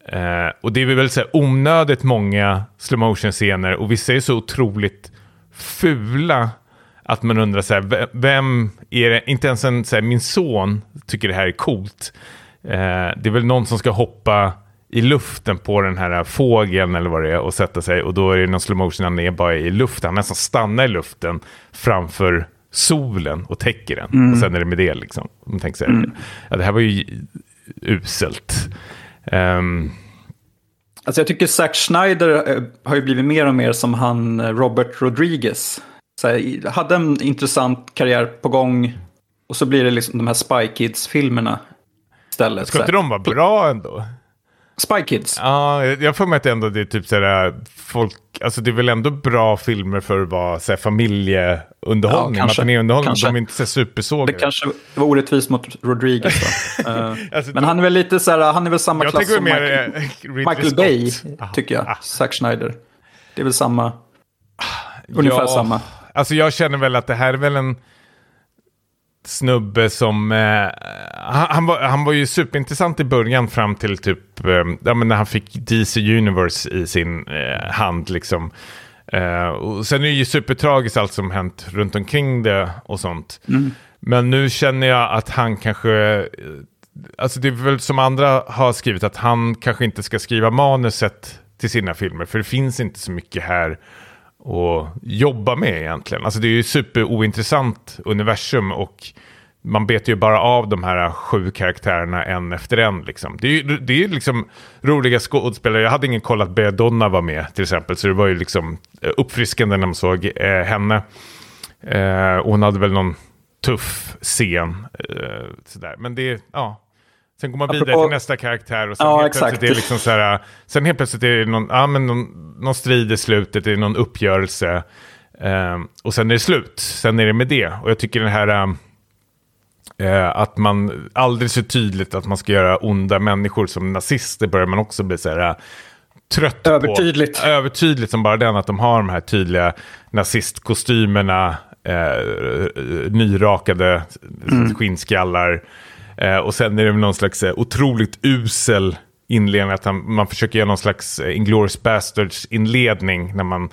Eh, och det är väl så här onödigt många slow motion scener och vissa är så otroligt fula att man undrar så här, ve- vem är det, inte ens en, så här, min son tycker det här är coolt. Eh, det är väl någon som ska hoppa i luften på den här fågeln eller vad det är och sätta sig och då är det någon slow motion han är bara i luften, han nästan stannar i luften framför solen och täcker den. Och sen är det med det liksom. Man tänker så här, ja det här var ju uselt. Ehm, Alltså jag tycker Zack Schneider eh, har ju blivit mer och mer som han eh, Robert Rodriguez. Så här, hade en intressant karriär på gång och så blir det liksom de här Spy Kids-filmerna istället. ska inte de vara bra ändå? Spy Kids? Ja, jag får mig att ändå det är typ sådär, folk, alltså det är väl ändå bra filmer för att vara såhär familjeunderhållning, Ja, matinéunderhållning, Kanske. de är inte så supersågade. Det kanske var orättvist mot Rodriguez då. [LAUGHS] Eh, Alltså, Men han är väl lite så här, han är väl samma jag klass som mer Michael, eh, Michael Scott. Bay, Ah, tycker jag. ah. Zack Schneider. Det är väl samma, ungefär Ja, samma. Alltså jag känner väl att det här är väl en snubbe som... Eh, han, han, var, han var ju superintressant i början fram till typ... Eh, ja, men när han fick DC Universe i sin eh, hand liksom. Eh, och sen är det ju supertragiskt allt som hänt runt omkring det och sånt. Men nu känner jag att han kanske... eh, alltså det är väl som andra har skrivit att han kanske inte ska skriva manuset till sina filmer. För det finns inte så mycket här att jobba med egentligen. Alltså det är ju superointressant universum och man betar ju bara av de här sju karaktärerna en efter en. Liksom. Det är ju det är liksom roliga skådespelare. Jag hade ingen koll att Belladonna var med till exempel. Så det var ju liksom eh, uppfriskande när man såg eh, henne. Eh, hon hade väl någon tuff scen. Eh, sådär. Men det, ja. Sen går man vidare Apropå- till nästa karaktär och sen, Ja, helt exakt. plötsligt är liksom så här, sen helt plötsligt är det någon, ja, men någon, någon strid i slutet, det är någon uppgörelse. Ehm, och sen är det slut, sen är det med det. Och jag tycker den här, ehm, eh, att man aldrig så tydligt att man ska göra onda människor som nazister börjar man också bli så här eh, trött Övertydligt. på. Övertydligt som bara den, att de har de här tydliga nazistkostymerna, eh, nyrakade skinnskallar. Eh, och sen är det någon slags eh, otroligt usel inledning, att han, man försöker göra någon slags eh, Inglourious Basterds-inledning när man,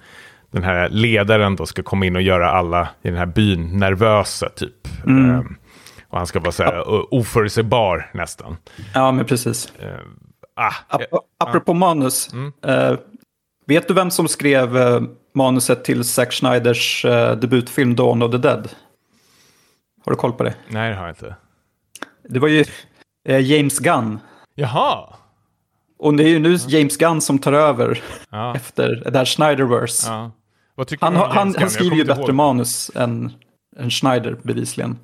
den här ledaren då ska komma in och göra alla i den här byn nervösa typ. Eh, och han ska vara så här o- oförutsägbar nästan. Ja, men precis. Ah, Ap apropå manus. Eh, vet du vem som skrev eh, manuset till Zack Schneiders eh, debutfilm Dawn of the Dead? Har du koll på det? nej, det har jag inte. Det var ju eh, James Gunn. Jaha! Och det är ju nu James Gunn som tar över Ja, efter det här Schneiderverse. ja. Han, han, han skriver ju bättre ihåg. manus än, än Schneider bevisligen.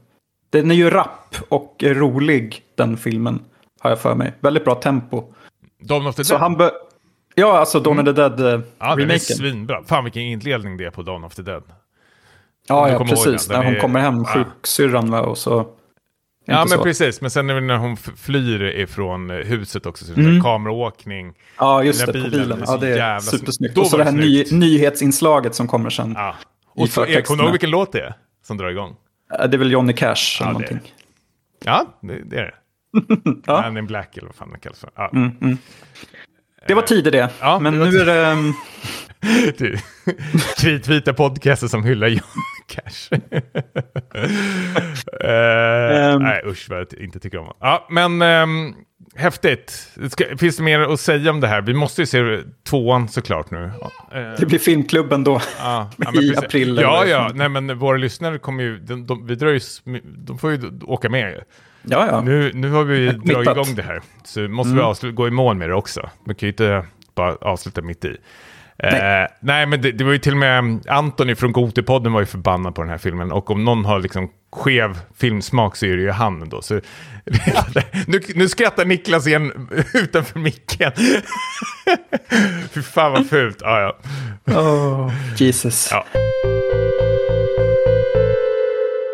Den är ju rapp och rolig den filmen. Har jag för mig. Väldigt bra tempo. Dawn of the Så Dead? han. Ja, alltså Dawn of the Dead eh, Ja, den är remaken. svinbra. Fan vilken inledning det är på Dawn of the Dead. Ja, ja precis. När hon är- kommer hem, sjuksyrran och så... Ja, men så. precis. Men sen är det när hon flyr ifrån eh, huset också. Så det är kameraåkning. Ja, just Den det, där på bilen, bilen. det Ja, det är jävla supersnyggt. Och så var det här det ny, nyhetsinslaget som kommer sen. Ja. Och så, är, kommer du ihåg vilken låt det är som drar igång? Ja, Det är väl Johnny Cash eller det är någonting. Ja, det, det är det. [LAUGHS] Ja. Man in Black eller vad fan det kallas för. Ja. Det var tider det. Ja, Men det nu är det... um, [LAUGHS] Det- Kritvita [LAUGHS] podcaster som hyllar John Cash. [LAUGHS] Eh, Ehm. nej, usch vad jag inte tycker om. Ja, men um, häftigt. Det Ska, finns det mer att säga om det här? Vi måste ju se tvåan såklart nu. Eh, Det blir filmklubben då. ja, [LAUGHS] ja, men i precis. april Ja, ja. Nej, men våra lyssnare kommer ju... De, de, vi drar ju de får ju åka med. Ja, ja. Nu, nu har vi dragit igång det här. Så måste vi avsluta, gå i mål med det också. Man kan ju inte bara avsluta mitt i. Nej, eh, nej men det, det var ju till och med Antoni från Gotipodden var ju förbannad på den här filmen. Och om någon har liksom skev filmsmak så är det ju han då. Så, [LAUGHS] nu, nu skrattar Niklas igen [LAUGHS] utanför micken. [LAUGHS] Fy fan vad fult. Ah, ja. Oh, Jesus. Ja.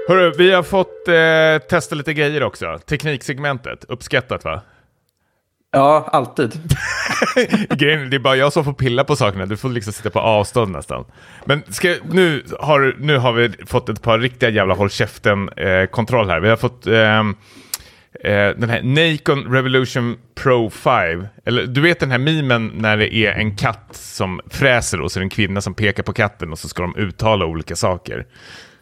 Hörru, vi har fått eh, testa lite grejer också. Tekniksegmentet, uppskattat va? Ja, alltid. [LAUGHS] Grejen, det är bara jag som får pilla på sakerna, du får liksom sitta på avstånd nästan. Men ska, nu, har, nu har vi fått ett par riktiga jävla håll käften-kontroll här. Vi har fått ehm, eh, den här Nacon Revolution Pro 5. Eller du vet den här memen när det är en katt som fräser och så är det en kvinna som pekar på katten och så ska de uttala olika saker.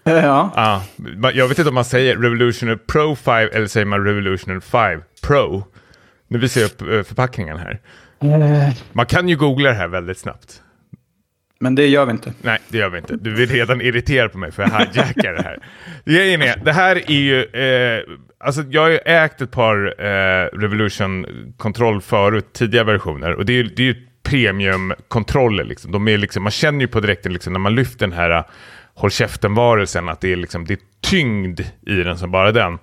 Ja. Ja, ma- jag vet inte om man säger Revolutioner Pro 5 eller säger man Revolutioner 5 Pro. Nu visar jag upp eh, förpackningen här. Man kan ju googla det här väldigt snabbt. Men det gör vi inte. Nej, det gör vi inte. Du är redan irriterad på mig för jag hijackar det här. Grejen är, det här är ju... Eh, alltså jag har ju ägt ett par eh, Revolution-kontroll förut, tidiga versioner. Och det är ju det är ju premiumkontroller liksom. De är liksom. Man känner ju på direkten liksom, när man lyfter den här eh, håll käften-varelsen att det är, liksom, det är tyngd i den som bara den.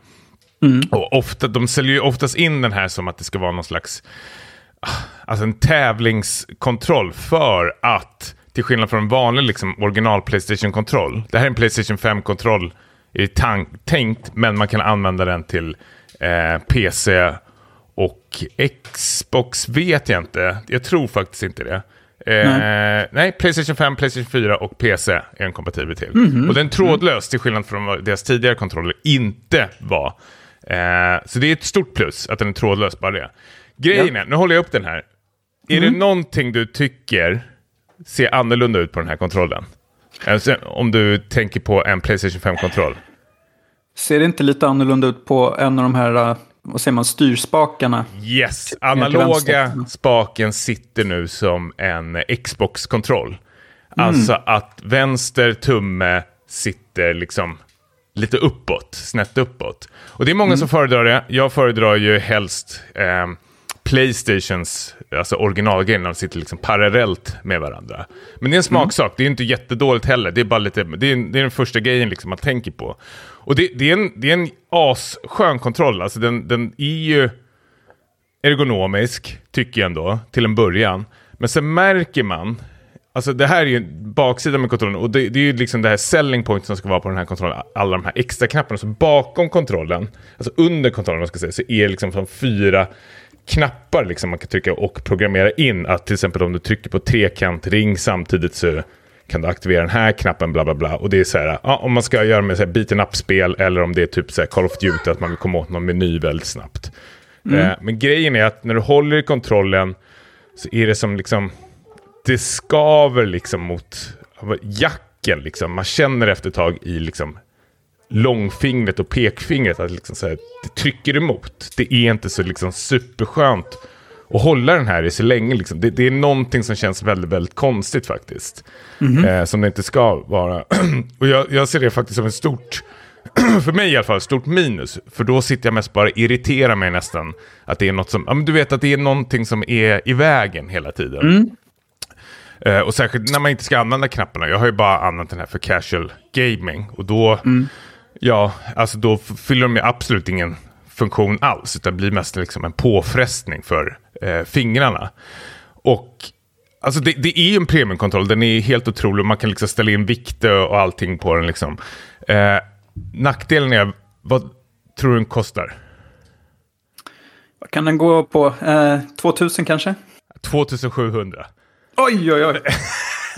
Och ofta, de säljer ju oftast in den här som att det ska vara någon slags alltså en tävlingskontroll för att till skillnad från en vanlig liksom, original Playstation-kontroll. Det här är en Playstation 5-kontroll är tänkt, men man kan använda den till eh, PC och Xbox vet jag inte. Jag tror faktiskt inte det. Eh, nej. Playstation 5, Playstation 4 och PC är den kompatibel till. Och den är trådlös till skillnad från vad deras tidigare kontroller inte var. Eh, så det är ett stort plus att den är trådlös, bara det. Grejen är, nu håller jag upp den här. Är det någonting du tycker ser annorlunda ut på den här kontrollen? Alltså, om du tänker på en Playstation 5-kontroll. Ser det inte lite annorlunda ut på en av de här uh, vad säger man, styrspakarna. Yes, analoga vänster. spaken sitter nu som en Xbox-kontroll. Mm. Alltså att vänster tumme sitter liksom lite uppåt, snett uppåt. Och det är många som Mm. föredrar det. Jag föredrar ju helst eh, Playstations, alltså när de sitter liksom parallellt med varandra. Men det är en smaksak, det är inte jättedåligt heller. Det är bara lite, det är, det är den första grejen liksom man tänker på. Och det, det, är en, det är en asskön kontroll, alltså den, den är ju ergonomisk, tycker jag ändå, till en början. Men sen märker man, alltså det här är ju baksidan med kontrollen, och det, det är ju liksom det här selling point som ska vara på den här kontrollen, alla de här extra knapparna. Så bakom kontrollen, alltså under kontrollen ska säga, så är det liksom som fyra knappar liksom man kan trycka och programmera in. Att till exempel om du trycker på trekant ring samtidigt så kan du aktivera den här knappen, bla bla bla. Och det är så här, ja, om man ska göra med så här beaten up-spel eller om det är typ så här Call of Duty, att man vill komma åt någon meny väldigt snabbt. Eh, men grejen är att när du håller i kontrollen så är det som liksom, det skaver liksom mot jacken liksom. Man känner efter ett tag i liksom långfingret och pekfingret att liksom så här, det trycker emot. Det är inte så liksom superskönt att hålla den här i så länge. Liksom. Det, det är någonting som känns väldigt, väldigt konstigt faktiskt. Eh, som det inte ska vara. [CLEARS THROAT] och jag, jag ser det faktiskt som ett stort, [CLEARS THROAT] för mig i alla fall, ett stort minus. För då sitter jag mest bara irriterar mig nästan. Att det är något som, ja men du vet att det är någonting som är i vägen hela tiden. Eh, och särskilt när man inte ska använda knapparna. Jag har ju bara använt den här för casual gaming. Och då, ja, alltså då fyller de ju absolut ingen funktion alls. Utan blir mest liksom en påfrestning för eh, fingrarna. Och alltså det, det är ju en premiumkontroll. Den är helt otrolig. Man kan liksom ställa in vikter och allting på den. Liksom. Eh, nackdelen är, vad tror du den kostar? Vad kan den gå på? Eh, 2000 kanske? 2700 Oj, oj, oj.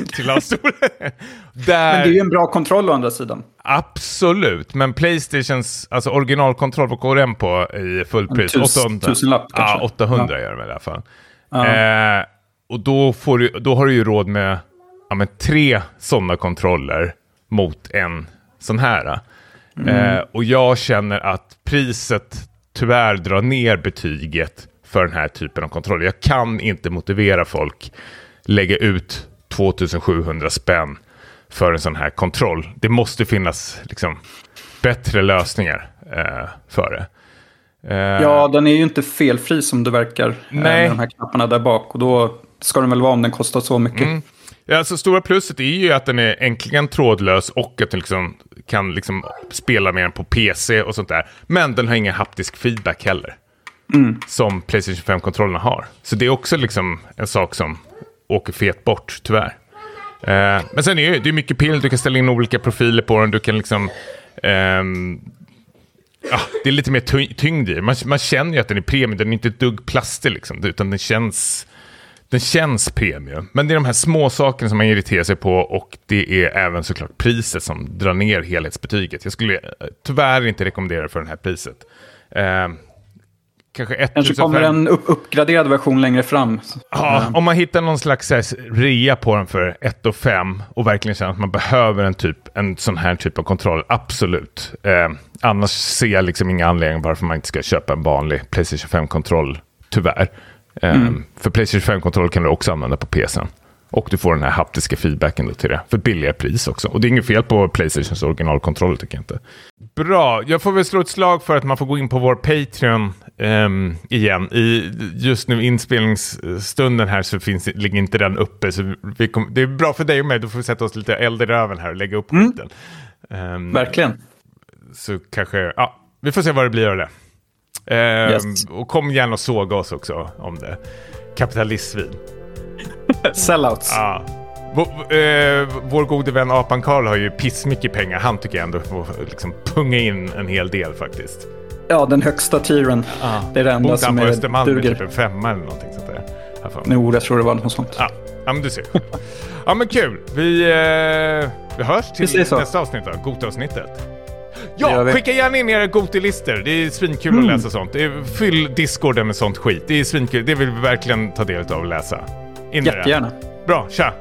[LAUGHS] till hans stor. Men Där... det är ju en bra kontroll å andra sidan. Absolut, men Playstations alltså originalkontroll, vad går den på i fullpris? Tus- tusenlapp Ja, kanske. 800 gör den väl i alla fall. Eh, och då, får du, då har du ju råd med ja, men tre sådana kontroller mot en sån här. Eh, och jag känner att priset tyvärr drar ner betyget för den här typen av kontroller. Jag kan inte motivera folk lägga ut 2700 spänn för en sån här kontroll. Det måste finnas liksom, bättre lösningar eh, för det. Eh, Ja, den är ju inte felfri som det verkar. eh, Nej. Med de här knapparna där bak. Och då ska den väl vara om den kostar så mycket. Ja, alltså, stora plusset är ju att den är äntligen trådlös och att du liksom kan liksom spela med den på PC och sånt där. Men den har ingen haptisk feedback heller. Som Playstation 5-kontrollerna har. Så det är också liksom en sak som åker fet bort, tyvärr. Eh, men sen är det, det är mycket pill, du kan ställa in olika profiler på den, du kan liksom... ehm, ja, det är lite mer tyngd i man, man känner ju att den är premium, den är inte ett dugg plastig liksom, utan den känns... Den känns premium, men det är de här små sakerna som man irriterar sig på och det är även såklart priset som drar ner helhetsbetyget. Jag skulle eh, tyvärr inte rekommendera det för det här priset. Eh, kanske 1005. Kanske kommer en upp uppgraderad version längre fram. Ja, om man hittar någon slags här, rea på den för 1 och 5 och verkligen känner att man behöver en, typ, en sån här typ av kontroll, absolut. Eh, annars ser jag liksom inga anledningar varför man inte ska köpa en vanlig Playstation 5-kontroll, tyvärr. Eh, För Playstation 5-kontroll kan du också använda på PCn. Och du får den här haptiska feedbacken då till det, för ett billigare pris också. Och det är inget fel på Playstations originalkontroll tycker jag inte. Bra, jag får väl slå ett slag för att man får gå in på vår Patreon ehm, igen. I just nu inspelningsstunden här så finns, ligger inte den uppe. Så vi kom, det är bra för dig och mig, då får vi sätta oss lite eld i röven här och lägga upp skiten. Ehm, Verkligen. så kanske, ja, vi får se vad det blir av det. Ehm, Yes. Och kom gärna och såga oss också om det. Kapitalistsvin. [LAUGHS] Sellouts. Ja. Vår, eh, vår gode vän Apan Karl har ju pissmycket pengar. Han tycker jag ändå får liksom punga in en hel del faktiskt. Ja, den högsta tieren. Det är det enda Bor som är, Östermalm duger. typ en femma eller någonting sånt där? Jo, jag tror det var något sånt. Ja. ja, men du ser. [LAUGHS] ja, men kul. Vi, eh, vi hörs till Vi nästa avsnitt då. Gör Ja, skicka gärna in era Goti-listor. Det är svinkul Mm. att läsa sånt. Fyll Discorden med sånt skit. Det är svinkul. Det vill vi verkligen ta del av och läsa. In. Jättegärna. Bra, tja!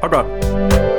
Ha det bra.